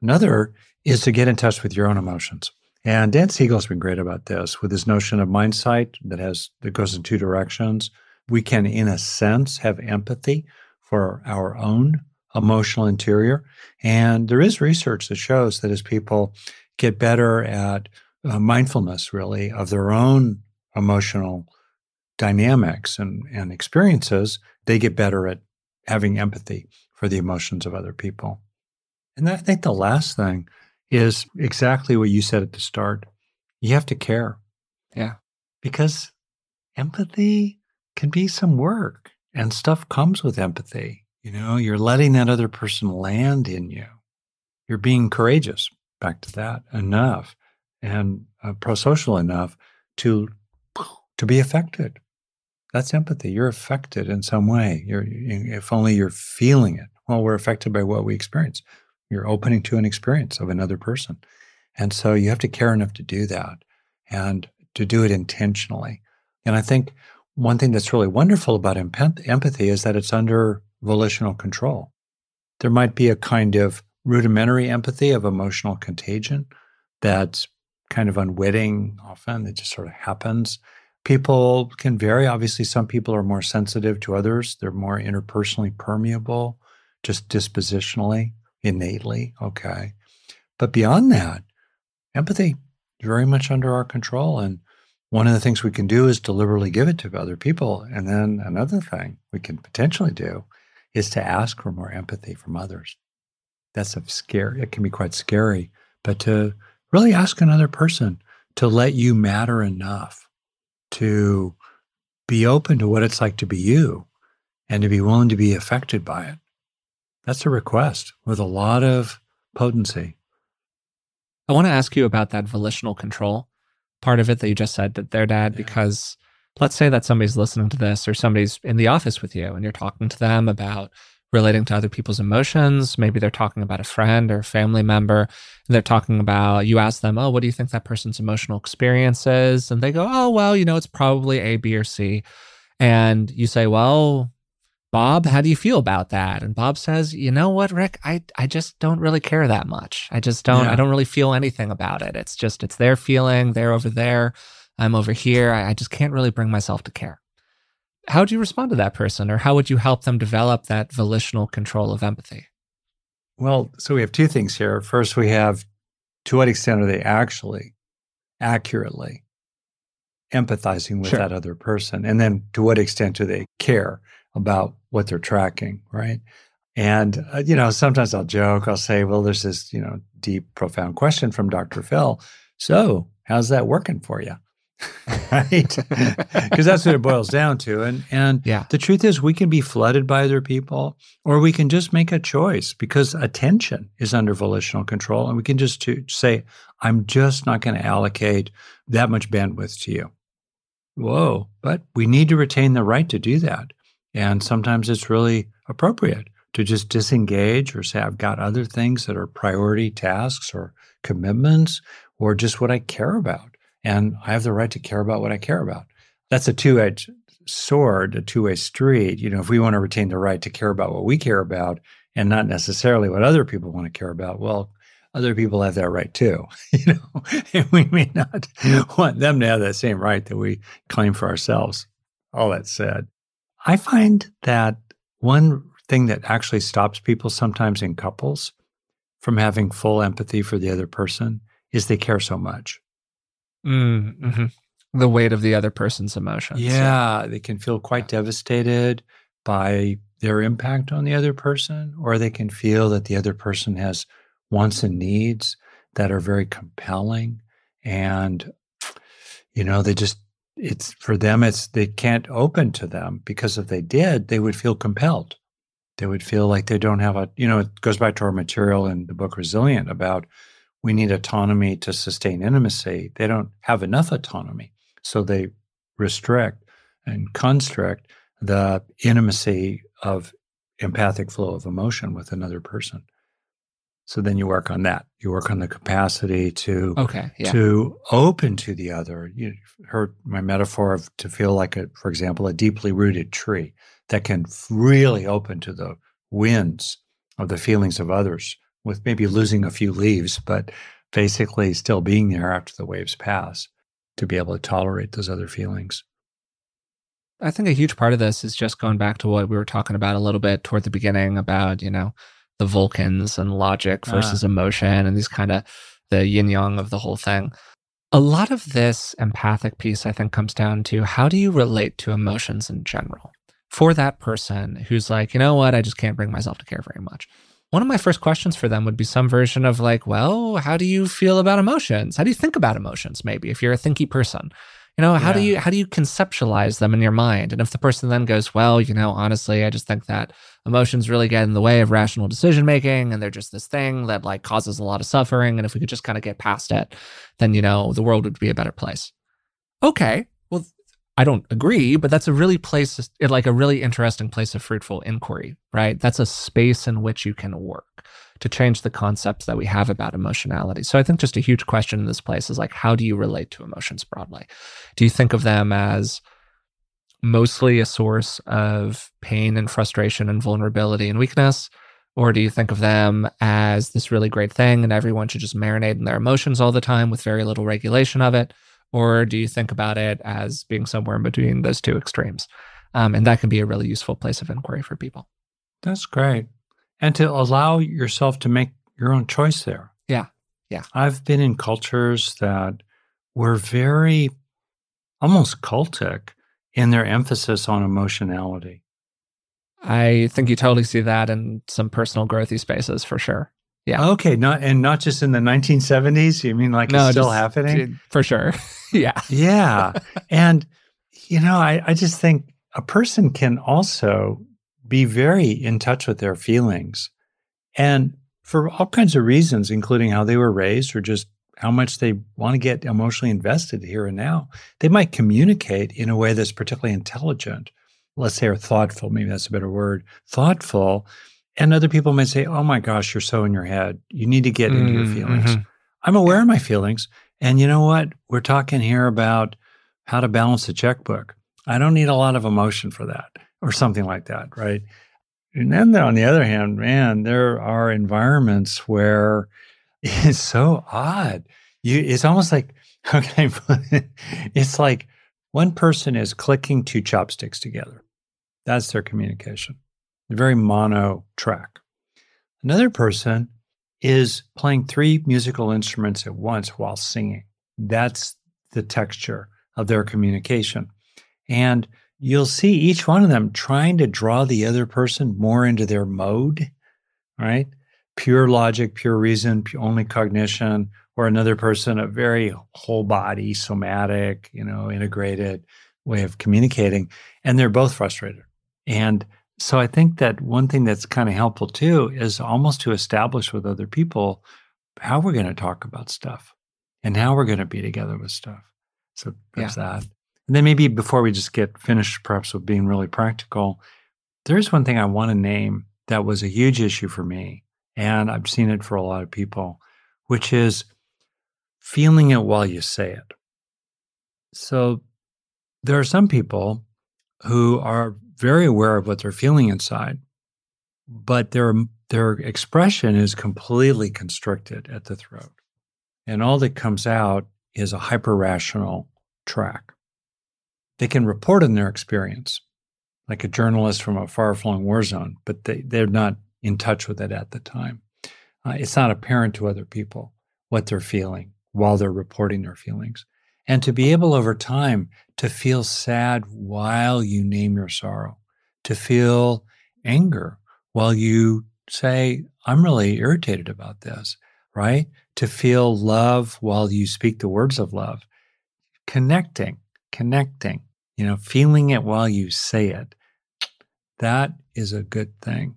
Another is to get in touch with your own emotions. And Dan Siegel's been great about this with his notion of mind sight that has that goes in two directions. We can, in a sense, have empathy for our own emotional interior. And there is research that shows that as people get better at uh, mindfulness, really, of their own emotional dynamics and, and experiences, they get better at having empathy for the emotions of other people. And I think the last thing is exactly what you said at the start. You have to care. Yeah. Because empathy can be some work and stuff comes with empathy. You know, you're letting that other person land in you. You're being courageous, back to that, enough and uh, pro-social enough to to be affected. That's empathy. You're affected in some way. You're if only you're feeling it. Well, we're affected by what we experience. You're opening to an experience of another person. And so you have to care enough to do that and to do it intentionally. And I think one thing that's really wonderful about empathy is that it's under volitional control. There might be a kind of rudimentary empathy of emotional contagion that's kind of unwitting often, it just sort of happens. People can vary. Obviously, some people are more sensitive to others, they're more interpersonally permeable, just dispositionally, innately. Okay. But beyond that, empathy is very much under our control. And one of the things we can do is deliberately give it to other people. And then another thing we can potentially do is to ask for more empathy from others. That's a scary, it can be quite scary, but to really ask another person to let you matter enough to be open to what it's like to be you and to be willing to be affected by it. That's a request with a lot of potency. I want to ask you about that volitional control part of it that you just said that there, Dad, Yeah. because let's say that somebody's listening to this or somebody's in the office with you and you're talking to them about relating to other people's emotions. Maybe they're talking about a friend or a family member and they're talking about, you ask them, Oh, what do you think that person's emotional experience is? And they go, Oh, well, you know, it's probably A, B, or C. And you say, Well, Bob, how do you feel about that? And Bob says, you know what, Rick, I, I just don't really care that much. I just don't, yeah. I don't really feel anything about it. It's just, it's their feeling. They're over there. I'm over here. I, I just can't really bring myself to care. How would you respond to that person, or how would you help them develop that volitional control of empathy? Well, so we have two things here. First, we have to what extent are they actually accurately empathizing with sure. that other person? And then to what extent do they care about what they're tracking, right? And, uh, you know, sometimes I'll joke, I'll say, well, there's this, you know, deep, profound question from Dr. Phil. So, how's that working for you? *laughs* right? *laughs* Because that's what it boils down to. And and yeah. the truth is we can be flooded by other people or we can just make a choice because attention is under volitional control and we can just to say I'm just not going to allocate that much bandwidth to you. Whoa, but we need to retain the right to do that. And sometimes it's really appropriate to just disengage or say I've got other things that are priority tasks or commitments or just what I care about and I have the right to care about what I care about. That's a two edged sword, a two way street. You know, if we want to retain the right to care about what we care about and not necessarily what other people want to care about, well, other people have that right too. *laughs* You know, and we may not *laughs* want them to have that same right that we claim for ourselves. All that said, I find that one thing that actually stops people sometimes in couples from having full empathy for the other person is they care so much. Mm, hmm The weight of the other person's emotions. Yeah, they can feel quite yeah. devastated by their impact on the other person, or they can feel that the other person has wants and needs that are very compelling. And, you know, they just, it's for them, it's, they can't open to them because if they did, they would feel compelled. They would feel like they don't have a, you know, it goes back to our material in the book Resilient about we need autonomy to sustain intimacy. They don't have enough autonomy. So they restrict and constrict the intimacy of empathic flow of emotion with another person. So then you work on that. You work on the capacity to okay, yeah. to open to the other. You heard my metaphor of to feel like a, for example, a deeply rooted tree that can really open to the winds of the feelings of others with maybe losing a few leaves, but basically still being there after the waves pass to be able to tolerate those other feelings. I think a huge part of this is just going back to what we were talking about a little bit toward the beginning about, you know, the Vulcans and logic ah. versus emotion and these kind of the yin yang of the whole thing. A lot of this empathic piece, I think, comes down to how do you relate to emotions in general for that person who's like, you know what, I just can't bring myself to care very much one of my first questions for them would be some version of like, well, how do you feel about emotions? How do you think about emotions? Maybe if you're a thinky person, you know, how yeah. do you how do you conceptualize them in your mind? And if the person then goes, well, you know, honestly, I just think that emotions really get in the way of rational decision making, and they're just this thing that like causes a lot of suffering. And if we could just kind of get past it, then you know, the world would be a better place. Okay, I don't agree, but that's a really place, like a really interesting place of fruitful inquiry, right? That's a space in which you can work to change the concepts that we have about emotionality. So I think just a huge question in this place is like, how do you relate to emotions broadly? Do you think of them as mostly a source of pain and frustration and vulnerability and weakness? Or do you think of them as this really great thing and everyone should just marinate in their emotions all the time with very little regulation of it? Or do you think about it as being somewhere in between those two extremes? Um, and that can be a really useful place of inquiry for people. That's great. And to allow yourself to make your own choice there. Yeah. Yeah. I've been in cultures that were very almost cultic in their emphasis on emotionality. I think you totally see that in some personal growthy spaces for sure. Yeah. Okay. Not and not just in the 1970s. You mean like no, it's still just, happening? For sure. *laughs* yeah. yeah. *laughs* And you know, I, I just think a person can also be very in touch with their feelings. And for all kinds of reasons, including how they were raised or just how much they want to get emotionally invested here and now, they might communicate in a way that's particularly intelligent. Let's say, or thoughtful, maybe that's a better word, thoughtful and other people might say, oh my gosh, you're so in your head. You need to get mm-hmm, into your mm-hmm, feelings. Mm-hmm. I'm aware of my feelings. And you know what? We're talking here about how to balance a checkbook. I don't need a lot of emotion for that. or something like that, right? And then on the other hand, man, there are environments where *laughs* it's so odd. You, it's almost like, *laughs* okay, it's like one person is clicking two chopsticks together. That's their communication. Very mono track. Another person is playing three musical instruments at once while singing. That's the texture of their communication. And you'll see each one of them trying to draw the other person more into their mode, right? Pure logic, pure reason, only cognition, or another person, a very whole body, somatic, you know, integrated way of communicating. And they're both frustrated. And so I think that one thing that's kind of helpful too is almost to establish with other people how we're going to talk about stuff and how we're going to be together with stuff. So there's yeah. that. And then maybe before we just get finished, perhaps with being really practical, there's one thing I want to name that was a huge issue for me. And I've seen it for a lot of people, which is feeling it while you say it. So there are some people who are very aware of what they're feeling inside, but their their expression is completely constricted at the throat. And all that comes out is a hyper rational track. They can report on their experience, like a journalist from a far flung war zone, but they, they're not in touch with it at the time. Uh, it's not apparent to other people what they're feeling while they're reporting their feelings. And to be able over time to feel sad while you name your sorrow, to feel anger while you say, I'm really irritated about this, right? To feel love while you speak the words of love, connecting, connecting, you know, feeling it while you say it. That is a good thing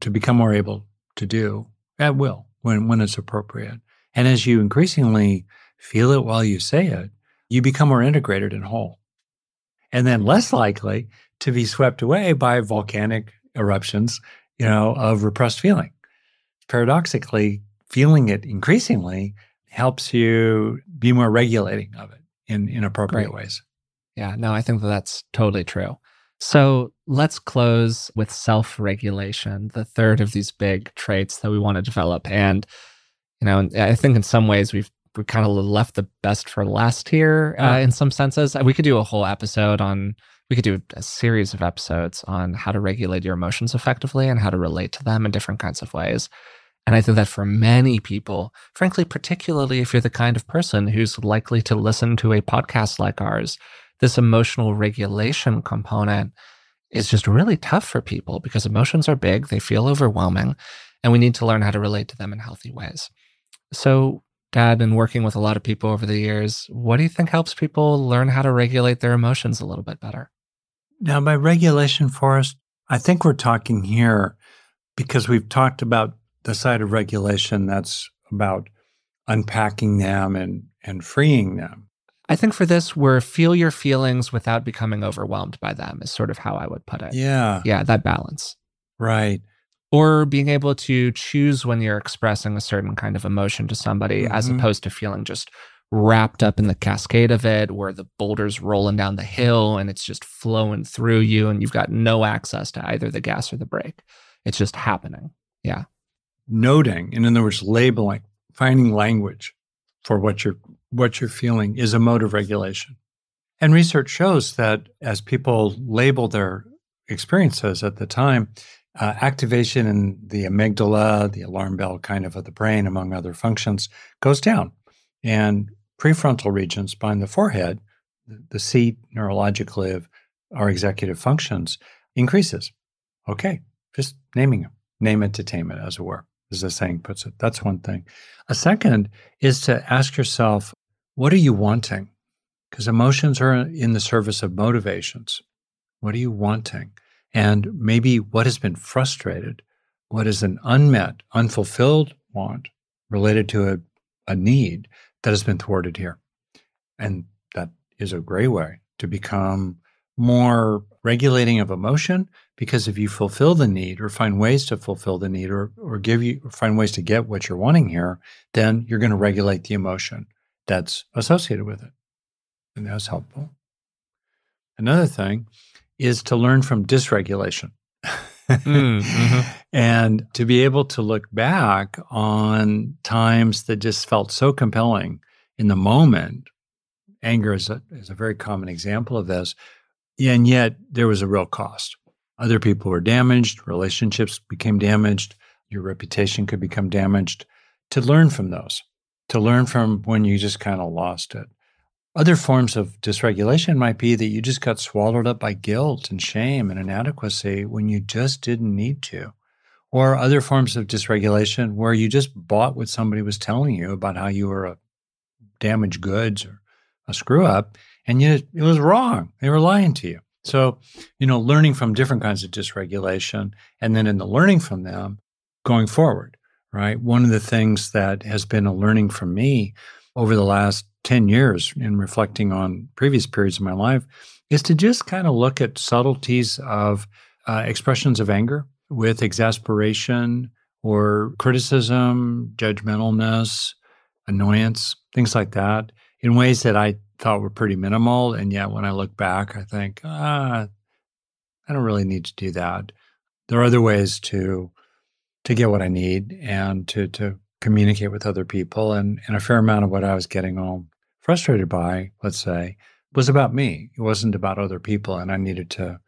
to become more able to do at will when, when it's appropriate. And as you increasingly feel it while you say it, you become more integrated and whole. And then less likely to be swept away by volcanic eruptions, you know, of repressed feeling. Paradoxically, feeling it increasingly helps you be more regulating of it in, in appropriate ways. Yeah, no, I think that that's totally true. So let's close with self regulation, the third of these big traits that we want to develop. And, you know, I think in some ways we've we kind of left the best for last here uh, in some senses. We could do a whole episode on, we could do a series of episodes on how to regulate your emotions effectively and how to relate to them in different kinds of ways. And I think that for many people, frankly, particularly if you're the kind of person who's likely to listen to a podcast like ours, this emotional regulation component is just really tough for people because emotions are big, they feel overwhelming, and we need to learn how to relate to them in healthy ways. So, Dad, and working with a lot of people over the years, what do you think helps people learn how to regulate their emotions a little bit better? Now, by regulation, Forrest, I think we're talking here because we've talked about the side of regulation that's about unpacking them and, and freeing them. I think for this, we're feel your feelings without becoming overwhelmed by them, is sort of how I would put it. Yeah. Yeah, that balance. Right or being able to choose when you're expressing a certain kind of emotion to somebody mm-hmm. as opposed to feeling just wrapped up in the cascade of it where the boulder's rolling down the hill and it's just flowing through you and you've got no access to either the gas or the brake. It's just happening. Yeah. Noting and in other words labeling finding language for what you're what you're feeling is a mode of regulation. And research shows that as people label their experiences at the time uh, activation in the amygdala, the alarm bell kind of of the brain, among other functions, goes down. And prefrontal regions behind the forehead, the seat neurologically of our executive functions, increases. Okay, just naming them. Name it to tame it, as it were, as the saying puts it. That's one thing. A second is to ask yourself, what are you wanting? Because emotions are in the service of motivations. What are you wanting? And maybe what has been frustrated, what is an unmet, unfulfilled want related to a, a need that has been thwarted here. And that is a great way to become more regulating of emotion because if you fulfill the need or find ways to fulfill the need or, or give you or find ways to get what you're wanting here, then you're going to regulate the emotion that's associated with it. And that's helpful. Another thing is to learn from dysregulation. Mm, mhm. *laughs* And to be able to look back on times that just felt so compelling in the moment. Anger is a, is a very common example of this. And yet there was a real cost. Other people were damaged, relationships became damaged, your reputation could become damaged. To learn from those, to learn from when you just kind of lost it. Other forms of dysregulation might be that you just got swallowed up by guilt and shame and inadequacy when you just didn't need to. Or other forms of dysregulation where you just bought what somebody was telling you about how you were a damaged goods or a screw up, and yet it was wrong. They were lying to you. So, you know, learning from different kinds of dysregulation and then in the learning from them going forward, right? One of the things that has been a learning from me over the last 10 years in reflecting on previous periods of my life is to just kind of look at subtleties of uh, expressions of anger with exasperation or criticism, judgmentalness, annoyance, things like that, in ways that I thought were pretty minimal. And yet, when I look back, I think, ah, I don't really need to do that. There are other ways to to get what I need and to to communicate with other people. And, and a fair amount of what I was getting all frustrated by, let's say, was about me. It wasn't about other people. And I needed to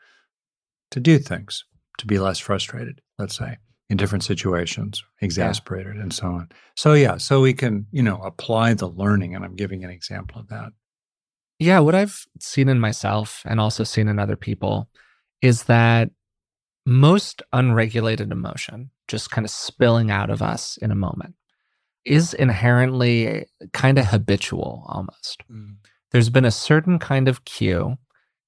to do things to be less frustrated, let's say, in different situations, exasperated and so on. So yeah, so we can, you know, apply the learning. And I'm giving an example of that. Yeah, what I've seen in myself and also seen in other people is that most unregulated emotion, just kind of spilling out of us in a moment, is inherently kind of habitual almost. Mm. There's been a certain kind of cue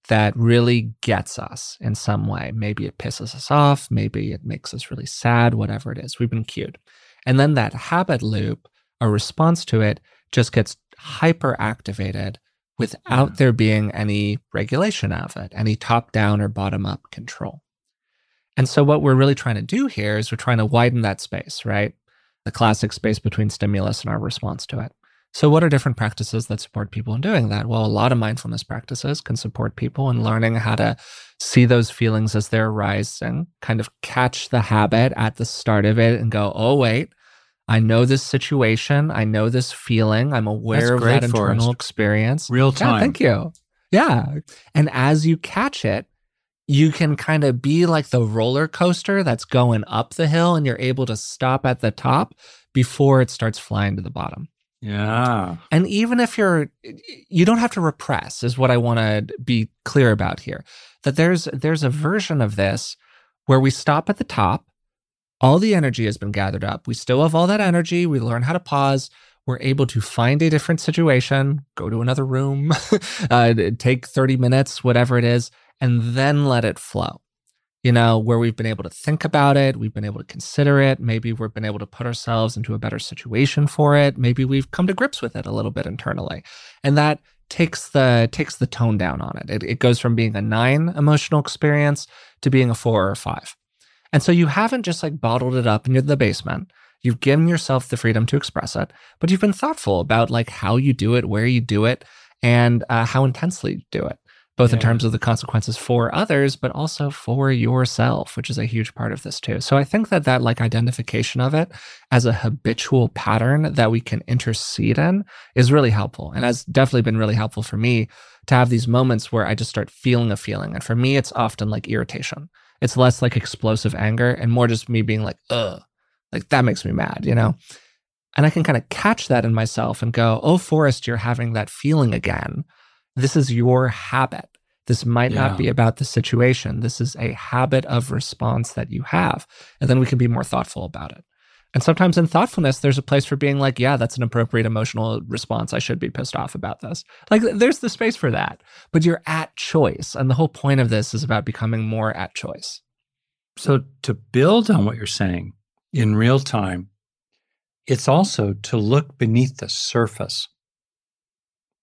that really gets us in some way. Maybe it pisses us off, maybe it makes us really sad, whatever it is. We've been cued. And then that habit loop, a response to it, just gets hyper activated without Yeah. there being any regulation of it, any top down or bottom up control. And so, what we're really trying to do here is we're trying to widen that space, right? The classic space between stimulus and our response to it. So, what are different practices that support people in doing that? Well, a lot of mindfulness practices can support people in learning how to see those feelings as they're arising, kind of catch the habit at the start of it and go, oh, wait, I know this situation. I know this feeling. I'm aware That's of that internal experience. Real Yeah, time. thank you. Yeah. And as you catch it, you can kind of be like the roller coaster that's going up the hill and you're able to stop at the top before it starts flying to the bottom. Yeah. And even if you're you don't have to repress is what I want to be clear about here. That there's there's a version of this where we stop at the top, all the energy has been gathered up. We still have all that energy, we learn how to pause, we're able to find a different situation, go to another room, *laughs* uh, take 30 minutes, whatever it is, and then let it flow. You know, where we've been able to think about it, we've been able to consider it, maybe we've been able to put ourselves into a better situation for it, maybe we've come to grips with it a little bit internally. And that takes the takes the tone down on it. It, it goes from being a 9 emotional experience to being a 4 or a 5. And so you haven't just like bottled it up in the basement. You've given yourself the freedom to express it, but you've been thoughtful about like how you do it, where you do it, and uh, how intensely you do it, both in terms of the consequences for others, but also for yourself, which is a huge part of this too. So I think that that like identification of it as a habitual pattern that we can intercede in is really helpful, and has definitely been really helpful for me to have these moments where I just start feeling a feeling, and for me, it's often like irritation. It's less like explosive anger and more just me being like, ugh, like that makes me mad, you know? And I can kind of catch that in myself and go, oh, Forrest, you're having that feeling again. This is your habit. This might Yeah. not be about the situation. This is a habit of response that you have. And then we can be more thoughtful about it. And sometimes in thoughtfulness, there's a place for being like, yeah, that's an appropriate emotional response. I should be pissed off about this. Like, there's the space for that. But you're at choice. And the whole point of this is about becoming more at choice. So to build on what you're saying in real time, it's also to look beneath the surface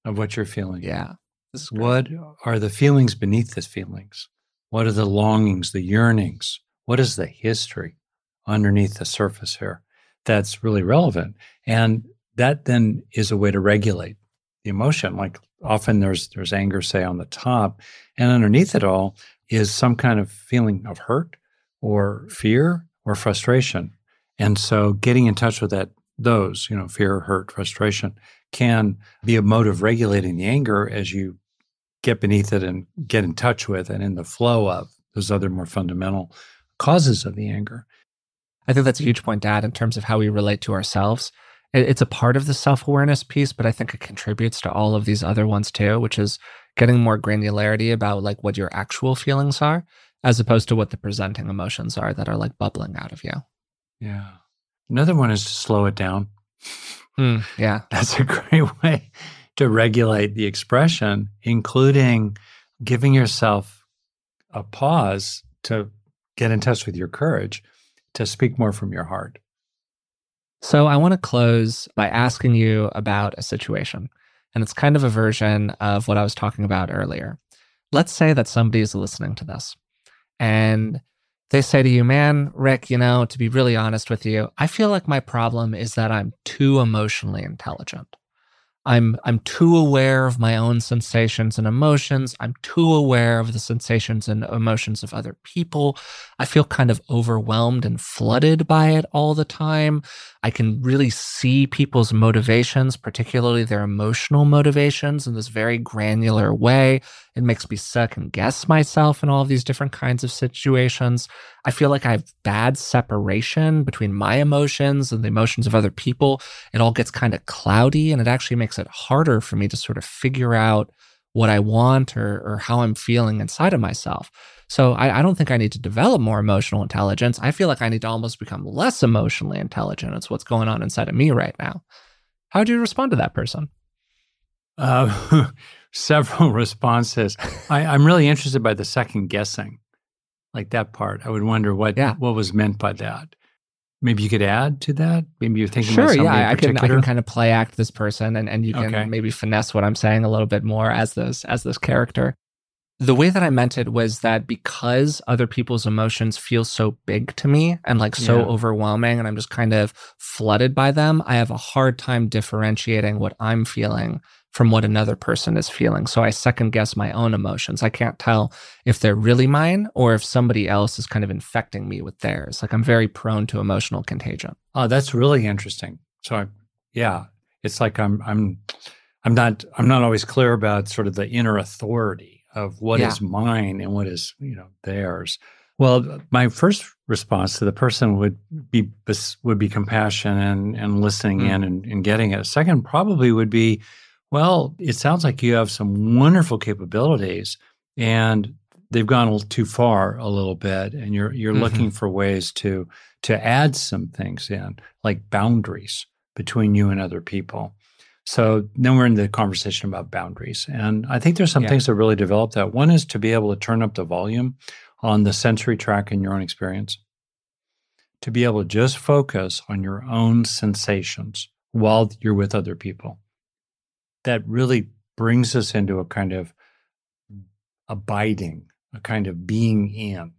of what you're feeling. Yeah. What are the feelings beneath the feelings? What are the longings, the yearnings? What is the history underneath the surface here that's really relevant? And that then is a way to regulate the emotion. Like often there's there's anger, say, on the top, and underneath it all is some kind of feeling of hurt or fear or frustration. And so getting in touch with that, those, you know, fear, hurt, frustration can be a mode of regulating the anger as you get beneath it and get in touch with and in the flow of those other more fundamental causes of the anger. I think that's a huge point to add in terms of how we relate to ourselves. It's a part of the self awareness piece, but I think it contributes to all of these other ones too, which is getting more granularity about like what your actual feelings are, as opposed to what the presenting emotions are that are like bubbling out of you. Yeah. Another one is to slow it down. Mm, yeah. *laughs* That's a great way to regulate the expression, including giving yourself a pause to get in touch with your courage to speak more from your heart. So, I want to close by asking you about a situation. And it's kind of a version of what I was talking about earlier. Let's say that somebody is listening to this and they say to you, man, Rick, you know, to be really honest with you, I feel like my problem is that I'm too emotionally intelligent. I'm I'm too aware of my own sensations and emotions. I'm too aware of the sensations and emotions of other people. I feel kind of overwhelmed and flooded by it all the time. I can really see people's motivations, particularly their emotional motivations in this very granular way. It makes me second guess myself in all of these different kinds of situations. I feel like I have bad separation between my emotions and the emotions of other people. It all gets kind of cloudy and it actually makes it harder for me to sort of figure out what I want or, or how I'm feeling inside of myself. So I, I, don't think I need to develop more emotional intelligence. I feel like I need to almost become less emotionally intelligent. It's what's going on inside of me right now. How do you respond to that person? Uh, *laughs* several *laughs* responses. I, am really interested by the second guessing, like that part. I would wonder what yeah. what was meant by that. Maybe you could add to that. Maybe you're thinking sure, yeah. I can I can kind of play act this person, and and you can okay. maybe finesse what I'm saying a little bit more as this as this character. The way that I meant it was that because other people's emotions feel so big to me and like so yeah. overwhelming, and I'm just kind of flooded by them, I have a hard time differentiating what I'm feeling from what another person is feeling. So I second guess my own emotions. I can't tell if they're really mine or if somebody else is kind of infecting me with theirs. Like I'm very prone to emotional contagion. Oh, that's really interesting. So I, yeah, it's like I'm I'm I'm not I'm not always clear about sort of the inner authority of what yeah. is mine and what is you know theirs. Well, my first response to the person would be would be compassion and and listening mm. in and, and getting it. Second probably would be, well, it sounds like you have some wonderful capabilities, and they've gone a little too far a little bit, and you're you're mm-hmm. looking for ways to to add some things in, like boundaries between you and other people. So then we're in the conversation about boundaries. And I think there's some yeah. things that really develop that. One is to be able to turn up the volume on the sensory track in your own experience, to be able to just focus on your own sensations while you're with other people. That really brings us into a kind of abiding, a kind of being in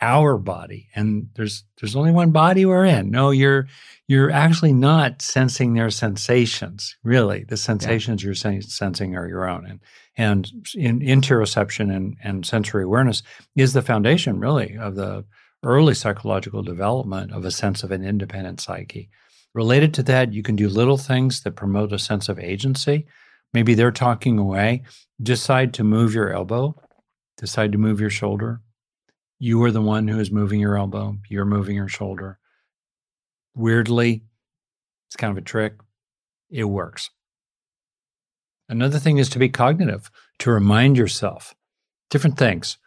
our body. And there's there's only one body we're in. No you're you're actually not sensing their sensations really. The sensations yeah. you're sensing are your own. And and in interoception and, and sensory awareness is the foundation really of the early psychological development of a sense of an independent psyche. Related to that you can do little things that promote a sense of agency maybe they're talking away decide to move your elbow decide to move your shoulder you are the one who is moving your elbow, you're moving your shoulder. Weirdly, it's kind of a trick. It works. Another thing is to be cognitive, to remind yourself different things.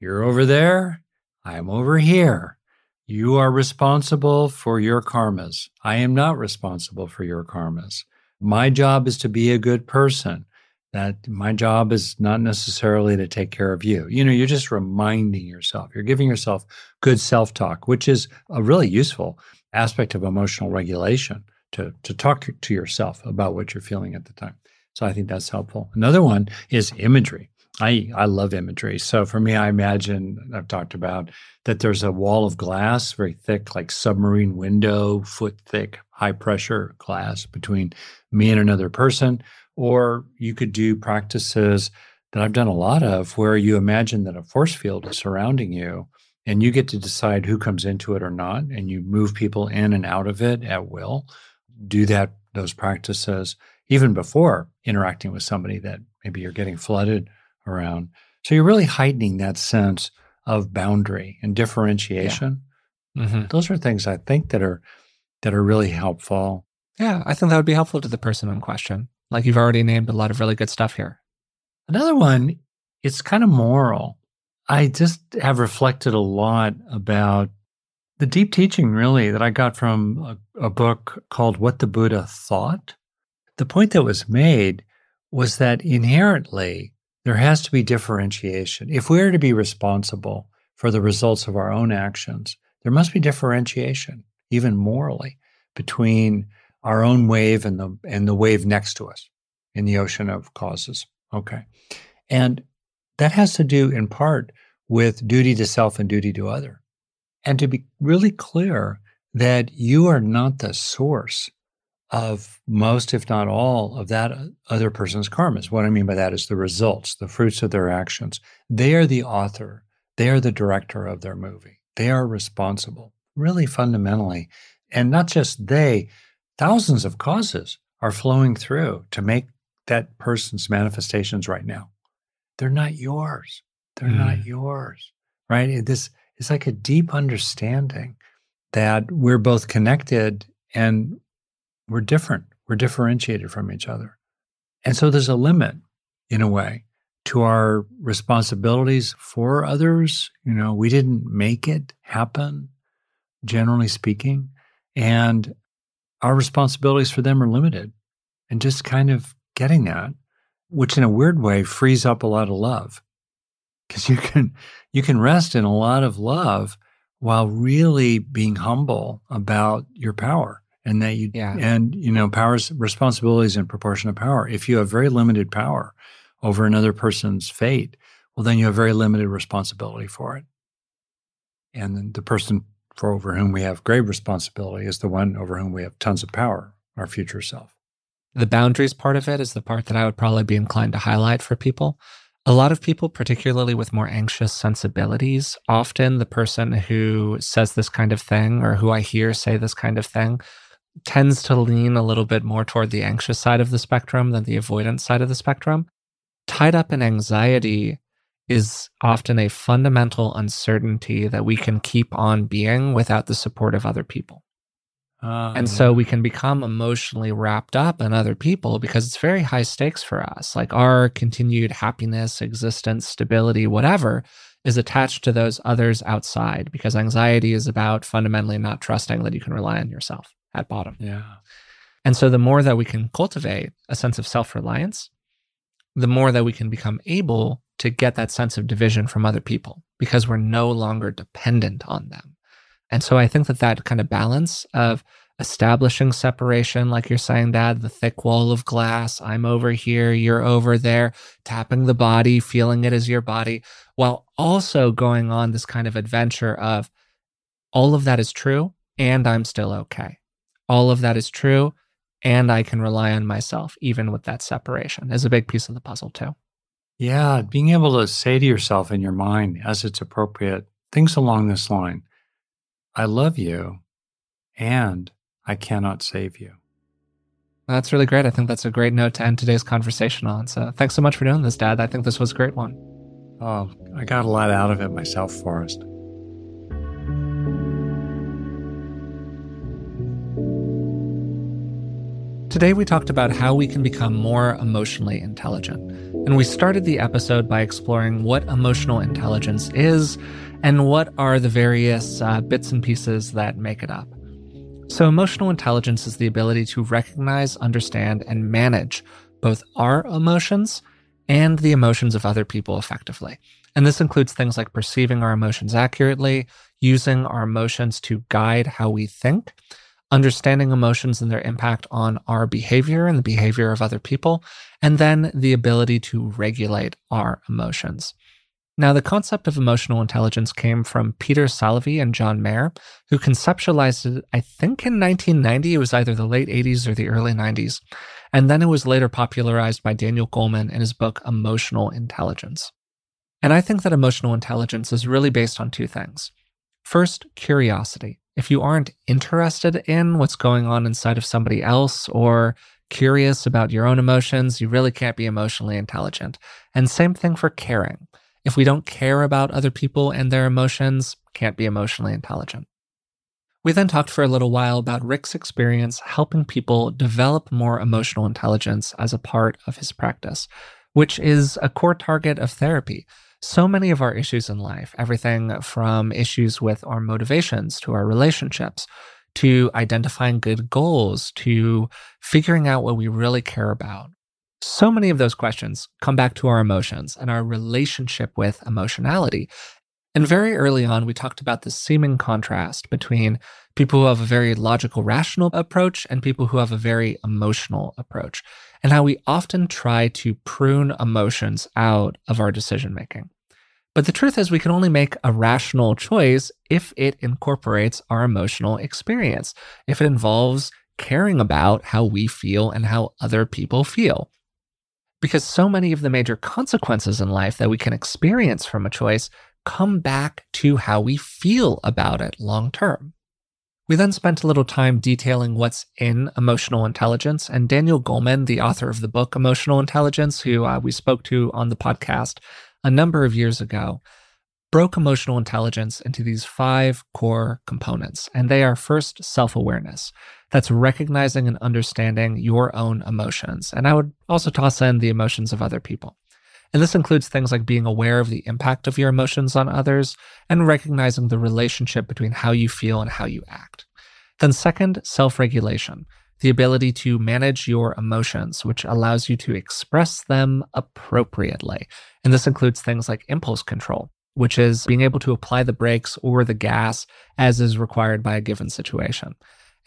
You're over there, I'm over here. You are responsible for your karmas. I am not responsible for your karmas. My job is to be a good person that my job is not necessarily to take care of you. You know, you're just reminding yourself, you're giving yourself good self talk, which is a really useful aspect of emotional regulation to, to talk to yourself about what you're feeling at the time. So I think that's helpful. Another one is imagery. I, I love imagery. So for me, I imagine I've talked about that there's a wall of glass, very thick, like submarine window, foot thick, high pressure glass between me and another person or you could do practices that I've done a lot of where you imagine that a force field is surrounding you and you get to decide who comes into it or not and you move people in and out of it at will do that those practices even before interacting with somebody that maybe you're getting flooded around so you're really heightening that sense of boundary and differentiation yeah. mm-hmm. those are things i think that are that are really helpful yeah i think that would be helpful to the person in question like you've already named a lot of really good stuff here another one it's kind of moral I just have reflected a lot about the deep teaching, really, that I got from a, a, book called What the Buddha Thought. The point that was made was that inherently there has to be differentiation. If we are to be responsible for the results of our own actions, there must be differentiation, even morally, between our own wave and the and the wave next to us in the ocean of causes. Okay. And that has to do in part with duty to self and duty to other. And to be really clear that you are not the source of most, if not all, of that other person's karmas. What I mean by that is the results, the fruits of their actions. They are the author, they are the director of their movie. They are responsible, really fundamentally. And not just they, thousands of causes are flowing through to make that person's manifestations right now. They're not yours. They're mm. not yours, right? This is like a deep understanding that we're both connected and we're different. We're differentiated from each other. And so there's a limit, in a way, to our responsibilities for others. You know, we didn't make it happen, generally speaking. And our responsibilities for them are limited. And just kind of getting that, which in a weird way frees up a lot of love because you can you can rest in a lot of love while really being humble about your power and that you yeah. and you know power's responsibilities in proportion of power. If you have very limited power over another person's fate well then you have very limited responsibility for it. And then the person for over whom we have great responsibility is the one over whom we have tons of power our future self. The boundaries part of it is the part that i would probably be inclined to highlight for people. A lot of people, particularly with more anxious sensibilities, often the person who says this kind of thing or who I hear say this kind of thing tends to lean a little bit more toward the anxious side of the spectrum than the avoidance side of the spectrum. Tied up in anxiety is often a fundamental uncertainty that we can keep on being without the support of other people. Uh, and so we can become emotionally wrapped up in other people because it's very high stakes for us. Like our continued happiness, existence, stability, whatever is attached to those others outside because anxiety is about fundamentally not trusting that you can rely on yourself at bottom. Yeah. And so the more that we can cultivate a sense of self reliance, the more that we can become able to get that sense of division from other people because we're no longer dependent on them. And so I think that that kind of balance of establishing separation, like you're saying, Dad, the thick wall of glass, I'm over here, you're over there, tapping the body, feeling it as your body, while also going on this kind of adventure of all of that is true and I'm still okay. All of that is true and I can rely on myself, even with that separation, is a big piece of the puzzle, too. Yeah, being able to say to yourself in your mind as it's appropriate things along this line I love you and I cannot save you. That's really great. I think that's a great note to end today's conversation on. So thanks so much for doing this, Dad. I think this was a great one. Oh, I got a lot out of it myself, Forrest. Today, we talked about how we can become more emotionally intelligent. And we started the episode by exploring what emotional intelligence is and what are the various uh, bits and pieces that make it up. So, emotional intelligence is the ability to recognize, understand, and manage both our emotions and the emotions of other people effectively. And this includes things like perceiving our emotions accurately, using our emotions to guide how we think, understanding emotions and their impact on our behavior and the behavior of other people, and then the ability to regulate our emotions. Now, the concept of emotional intelligence came from Peter Salovey and John Mayer, who conceptualized it, I think, in 1990. It was either the late 80s or the early 90s. And then it was later popularized by Daniel Goleman in his book, Emotional Intelligence. And I think that emotional intelligence is really based on two things. First, curiosity. If you aren't interested in what's going on inside of somebody else or curious about your own emotions, you really can't be emotionally intelligent. And same thing for caring. If we don't care about other people and their emotions, can't be emotionally intelligent. We then talked for a little while about Rick's experience helping people develop more emotional intelligence as a part of his practice, which is a core target of therapy. So many of our issues in life, everything from issues with our motivations to our relationships, to identifying good goals, to figuring out what we really care about, so many of those questions come back to our emotions and our relationship with emotionality. And very early on, we talked about the seeming contrast between people who have a very logical, rational approach and people who have a very emotional approach, and how we often try to prune emotions out of our decision making. But the truth is, we can only make a rational choice if it incorporates our emotional experience, if it involves caring about how we feel and how other people feel because so many of the major consequences in life that we can experience from a choice come back to how we feel about it long term. We then spent a little time detailing what's in emotional intelligence, and Daniel Goleman, the author of the book Emotional Intelligence, who uh, we spoke to on the podcast a number of years ago, broke emotional intelligence into these five core components. And they are first, self awareness. That's recognizing and understanding your own emotions. And I would also toss in the emotions of other people. And this includes things like being aware of the impact of your emotions on others and recognizing the relationship between how you feel and how you act. Then, second, self regulation, the ability to manage your emotions, which allows you to express them appropriately. And this includes things like impulse control, which is being able to apply the brakes or the gas as is required by a given situation.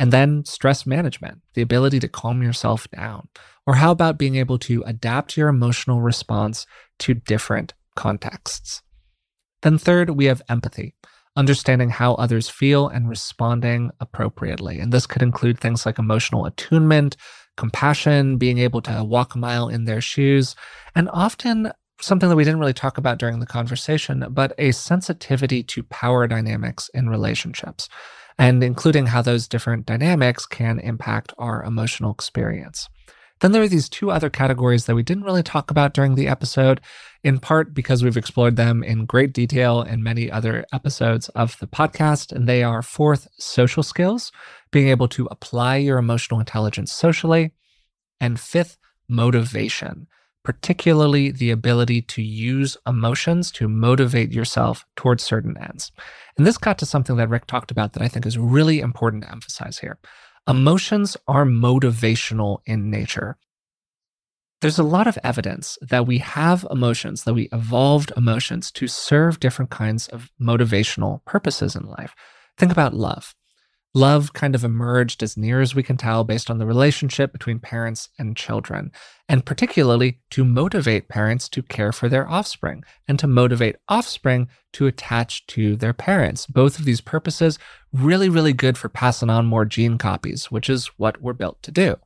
And then stress management, the ability to calm yourself down. Or how about being able to adapt your emotional response to different contexts? Then, third, we have empathy, understanding how others feel and responding appropriately. And this could include things like emotional attunement, compassion, being able to walk a mile in their shoes, and often something that we didn't really talk about during the conversation, but a sensitivity to power dynamics in relationships, and including how those different dynamics can impact our emotional experience. Then there are these two other categories that we didn't really talk about during the episode, in part because we've explored them in great detail in many other episodes of the podcast. And they are fourth, social skills, being able to apply your emotional intelligence socially, and fifth, motivation, particularly the ability to use emotions to motivate yourself towards certain ends. And this got to something that Rick talked about that I think is really important to emphasize here. Emotions are motivational in nature. There's a lot of evidence that we have emotions, that we evolved emotions to serve different kinds of motivational purposes in life. Think about love. Love kind of emerged as near as we can tell based on the relationship between parents and children, and particularly to motivate parents to care for their offspring and to motivate offspring to attach to their parents. Both of these purposes really, really good for passing on more gene copies, which is what we're built to do.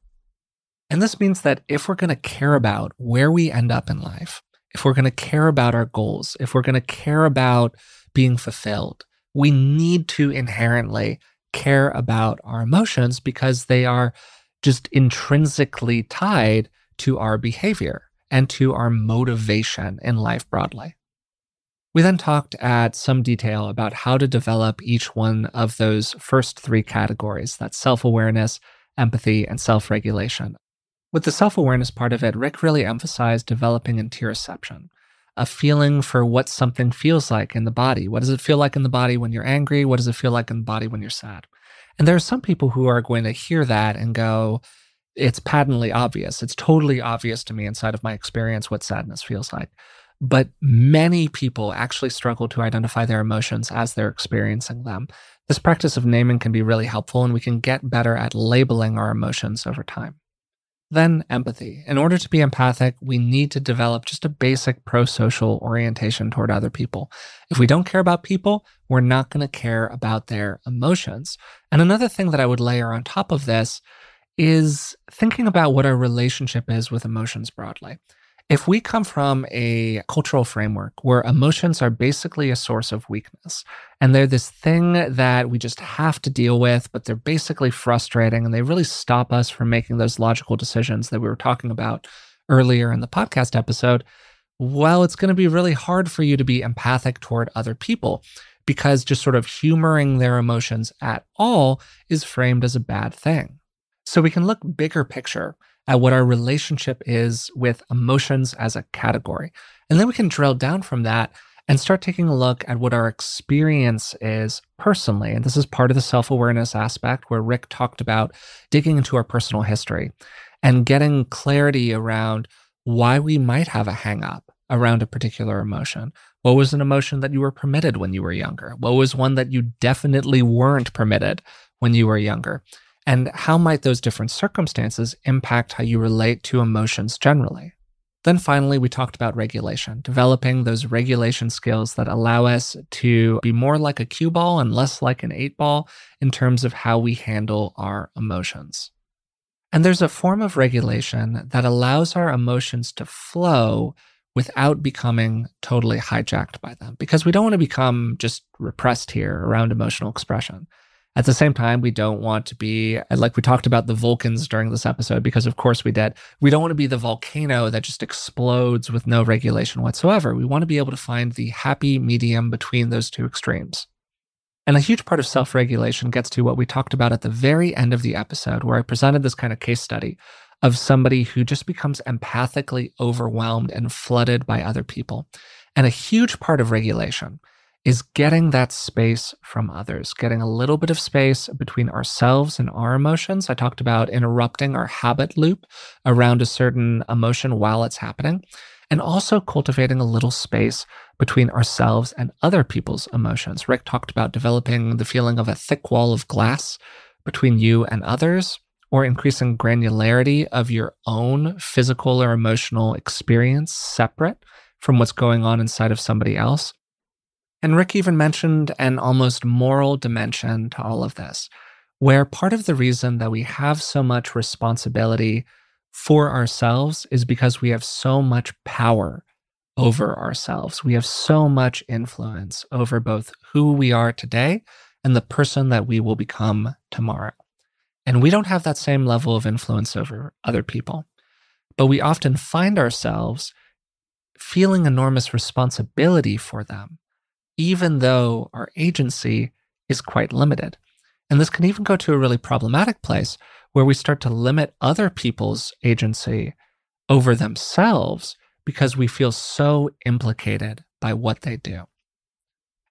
And this means that if we're going to care about where we end up in life, if we're going to care about our goals, if we're going to care about being fulfilled, we need to inherently care about our emotions because they are just intrinsically tied to our behavior and to our motivation in life broadly. We then talked at some detail about how to develop each one of those first three categories that's self awareness, empathy, and self regulation. With the self awareness part of it, Rick really emphasized developing interoception, a feeling for what something feels like in the body. What does it feel like in the body when you're angry? What does it feel like in the body when you're sad? And there are some people who are going to hear that and go, it's patently obvious. It's totally obvious to me inside of my experience what sadness feels like. But many people actually struggle to identify their emotions as they're experiencing them. This practice of naming can be really helpful, and we can get better at labeling our emotions over time. Then empathy. In order to be empathic, we need to develop just a basic pro social orientation toward other people. If we don't care about people, we're not going to care about their emotions. And another thing that I would layer on top of this is thinking about what our relationship is with emotions broadly. If we come from a cultural framework where emotions are basically a source of weakness and they're this thing that we just have to deal with, but they're basically frustrating and they really stop us from making those logical decisions that we were talking about earlier in the podcast episode, well, it's going to be really hard for you to be empathic toward other people because just sort of humoring their emotions at all is framed as a bad thing. So we can look bigger picture at what our relationship is with emotions as a category. And then we can drill down from that and start taking a look at what our experience is personally. And this is part of the self awareness aspect where Rick talked about digging into our personal history and getting clarity around why we might have a hang up around a particular emotion. What was an emotion that you were permitted when you were younger? What was one that you definitely weren't permitted when you were younger? And how might those different circumstances impact how you relate to emotions generally? Then finally, we talked about regulation, developing those regulation skills that allow us to be more like a cue ball and less like an eight ball in terms of how we handle our emotions. And there's a form of regulation that allows our emotions to flow without becoming totally hijacked by them because we don't want to become just repressed here around emotional expression. At the same time, we don't want to be like we talked about the Vulcans during this episode, because of course we did. We don't want to be the volcano that just explodes with no regulation whatsoever. We want to be able to find the happy medium between those two extremes. And a huge part of self regulation gets to what we talked about at the very end of the episode, where I presented this kind of case study of somebody who just becomes empathically overwhelmed and flooded by other people. And a huge part of regulation is getting that space from others, getting a little bit of space between ourselves and our emotions. I talked about interrupting our habit loop around a certain emotion while it's happening, and also cultivating a little space between ourselves and other people's emotions. Rick talked about developing the feeling of a thick wall of glass between you and others, or increasing granularity of your own physical or emotional experience separate from what's going on inside of somebody else. And Rick even mentioned an almost moral dimension to all of this, where part of the reason that we have so much responsibility for ourselves is because we have so much power over ourselves. We have so much influence over both who we are today and the person that we will become tomorrow. And we don't have that same level of influence over other people. But we often find ourselves feeling enormous responsibility for them even though our agency is quite limited. And this can even go to a really problematic place where we start to limit other people's agency over themselves because we feel so implicated by what they do.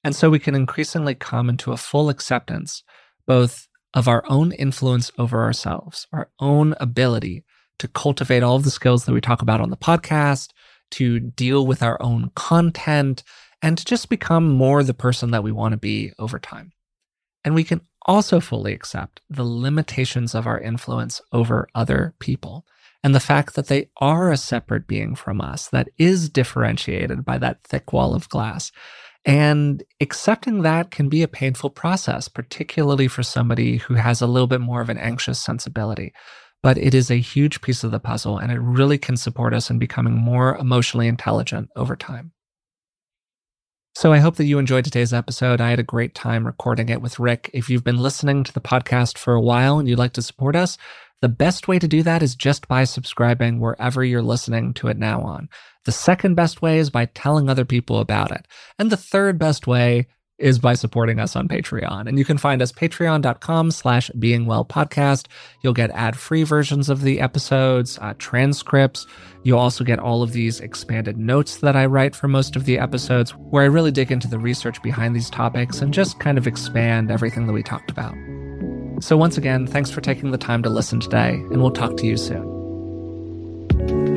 And so we can increasingly come into a full acceptance both of our own influence over ourselves, our own ability to cultivate all of the skills that we talk about on the podcast, to deal with our own content, and to just become more the person that we want to be over time. And we can also fully accept the limitations of our influence over other people and the fact that they are a separate being from us that is differentiated by that thick wall of glass. And accepting that can be a painful process, particularly for somebody who has a little bit more of an anxious sensibility. But it is a huge piece of the puzzle, and it really can support us in becoming more emotionally intelligent over time. So I hope that you enjoyed today's episode. I had a great time recording it with Rick. If you've been listening to the podcast for a while and you'd like to support us, the best way to do that is just by subscribing wherever you're listening to it now on. The second best way is by telling other people about it. And the third best way is by supporting us on Patreon. And you can find us patreon.com slash beingwellpodcast. You'll get ad-free versions of the episodes, uh, transcripts. You'll also get all of these expanded notes that I write for most of the episodes, where I really dig into the research behind these topics and just kind of expand everything that we talked about. So once again, thanks for taking the time to listen today, and we'll talk to you soon.